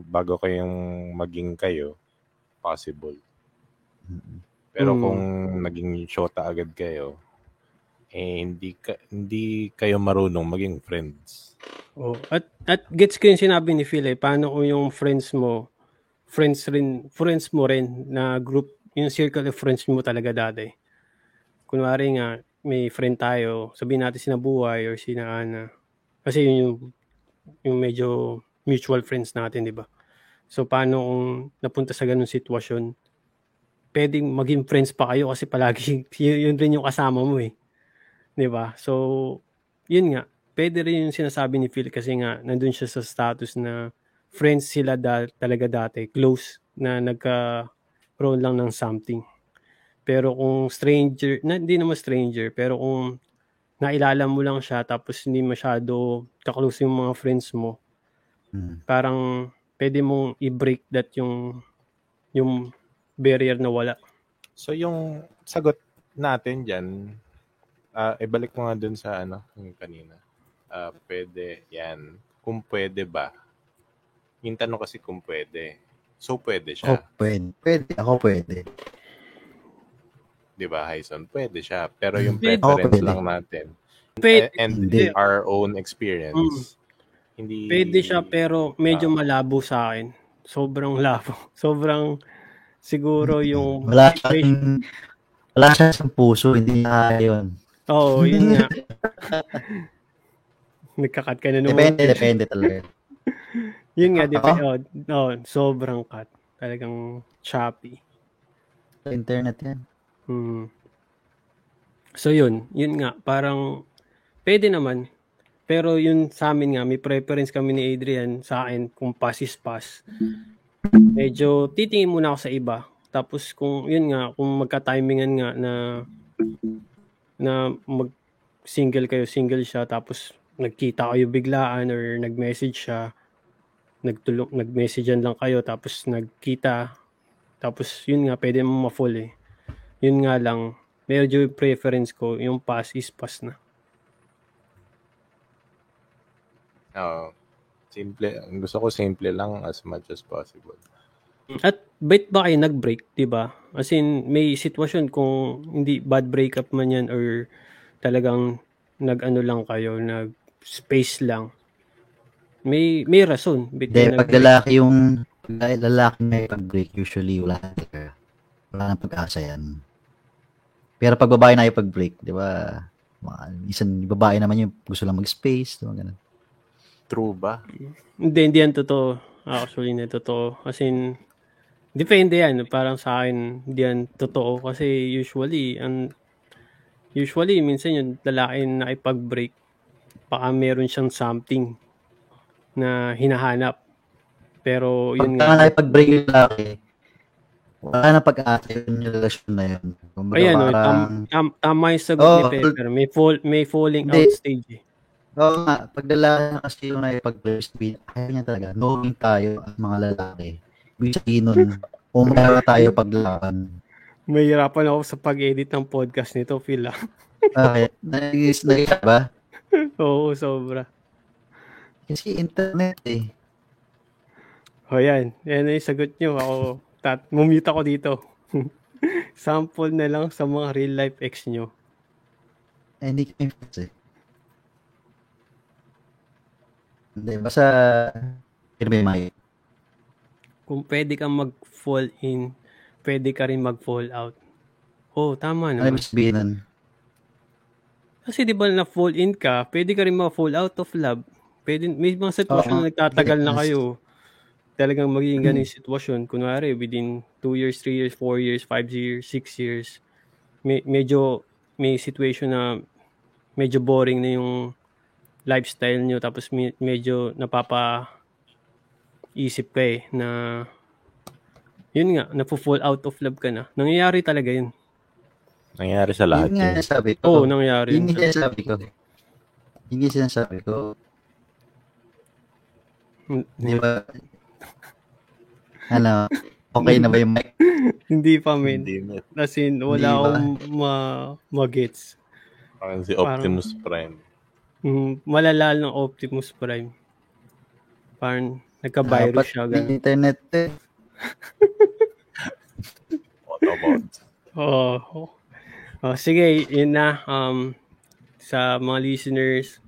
bago kayong maging kayo, possible. Pero Mm. kung naging shota agad kayo, eh hindi ka, hindi kayo marunong maging friends. Oh, at at gets ko yung sinabi ni Phil eh, paano kung yung friends mo, friends rin, friends mo rin na group, yung circle of friends mo talaga dati. Kunwari nga, may friend tayo, sabihin natin sina Buhay or sina Ana. Kasi yun yung, yung medyo mutual friends natin, di ba? So, paano kung napunta sa ganung sitwasyon, pwedeng maging friends pa kayo kasi palagi [LAUGHS] yun, yun rin yung kasama mo eh. Di ba? So, yun nga, pwede rin yung sinasabi ni Phil kasi nga nandun siya sa status na friends sila da- talaga dati, close na nagka-roon lang ng something. Pero kung stranger, na, hindi naman stranger, pero kung nailala mo lang siya tapos hindi masyado kaklose yung mga friends mo, Hmm. parang pwede mong i-break that yung yung barrier na wala. So yung sagot natin diyan, ah ibalik mo nga dun sa ano, yung kanina. Ah pwede yan. Kung pwede ba? Yung tanong kasi kung pwede. So pwede Ako siya, pwede. Pwede. Ako pwede. 'di ba, Hyson? Pwede siya. Pero yung Pwede. preference pwede. lang natin Pwede, and Hindi. our own experience. Hindi pwede siya pero medyo malabo sa akin. Sobrang labo. [LAUGHS] Sobrang siguro yung Wala siyang, wala siya sa puso, hindi kaya yun. Oo, oh, yun nga. [LAUGHS] Nagkakat ka na naman. Depende, depende talaga. [LAUGHS] Yun nga, depende. Oh, oh, sobrang cut. Talagang choppy. Internet yan. Hmm. So yun, yun nga, parang pwede naman. Pero yun sa amin nga, may preference kami ni Adrian sa akin kung pass is pass. Medyo titingin muna ako sa iba. Tapos kung yun nga, kung magka-timingan nga na na mag single kayo, single siya, tapos nagkita kayo biglaan or nag-message siya, nagtulong, nag-messagean lang kayo, tapos nagkita, tapos yun nga, pwede mo ma-full eh. Yun nga lang, medyo preference ko, yung pass is pass na. Oo. Simple. Gusto ko simple lang as much as possible. At bait ba kayo nag-break, 'di ba? As in may sitwasyon kung hindi bad breakup man 'yan or talagang nag-ano lang kayo, nag space lang. May may rason bit Hindi, pag lalaki yung lalaki yung pag-break, usually wala na talaga. Wala na pag-asa yan. Pero pag babae na yung pag-break, di ba? Isang babae naman yung gusto lang mag-space, di ba? Ganun. True ba? Hindi, hindi yan totoo. Actually, hindi totoo. As in, depende yan. Parang sa akin, hindi yan totoo. Kasi usually, ang usually, minsan yung lalaki na nakipag-break, baka meron siyang something na hinahanap. Pero yun Pag nga. na pag-break yung lalaki, wala na pag-asa yun yung relasyon na yun. Kumbaga Ayan, parang, tam, tam, tama yung sagot Oh, ni Pepper. May, fall, may falling Hindi. out stage eh. Oo nga, pag lalaki na kasi yung nakipag-break, ayaw niya talaga, knowing tayo at mga lalaki. Ibig sabihin nun, umara tayo paglaban. Mahirapan ako sa pag-edit ng podcast nito, Phil. [LAUGHS] Bakit? Nagis, nagis ba? Oo, sobra. Kasi internet eh. O yan, yan na yung sagot nyo. Ako, tat, mumute ako dito. [LAUGHS] Sample na lang sa mga real life ex nyo. Eh, hindi kami friends eh. Hindi, basta, yung mic? Kung pwede kang mag-fall in, pwede ka rin mag-fall out. Oh, tama Ano naman. yung sabihin nun? Kasi di ba na-fall in ka, pwede ka rin ma-fall out of love. Pwede, may mga sitwasyon Oo. na nagtatagal na kayo. Talagang magiging ganun yung sitwasyon. Kunwari, within 2 years, 3 years, 4 years, 5 years, 6 years, may, medyo may situation na medyo boring na yung lifestyle nyo tapos me- medyo napapa isip ka eh na yun nga, napo-fall out of love ka na. Nangyayari talaga yun. Nangyari sa lahat Yun nga sabi ko. Oo, nangyayari. Yun yun. nga sinasabi ko. Yun nga sinasabi ko. Di ba? Ano, okay na ba yung mic? [LAUGHS] Hindi pa, men. As in, wala akong ma- mag-gets. Parang si Optimus Prime. Mm, malala ng Optimus Prime. Parang nagka-virus Dapat siya. Ganun. internet eh. [LAUGHS] Autobot. Oh, oh, sige, yun na. Um, sa mga listeners,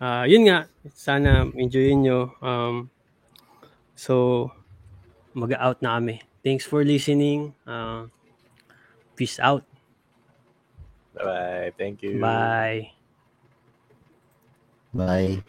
ah yun nga, sana enjoyin nyo. Um, so, mag-out na kami. Thanks for listening. Uh, peace out. Bye-bye. Thank you. Bye. Bye.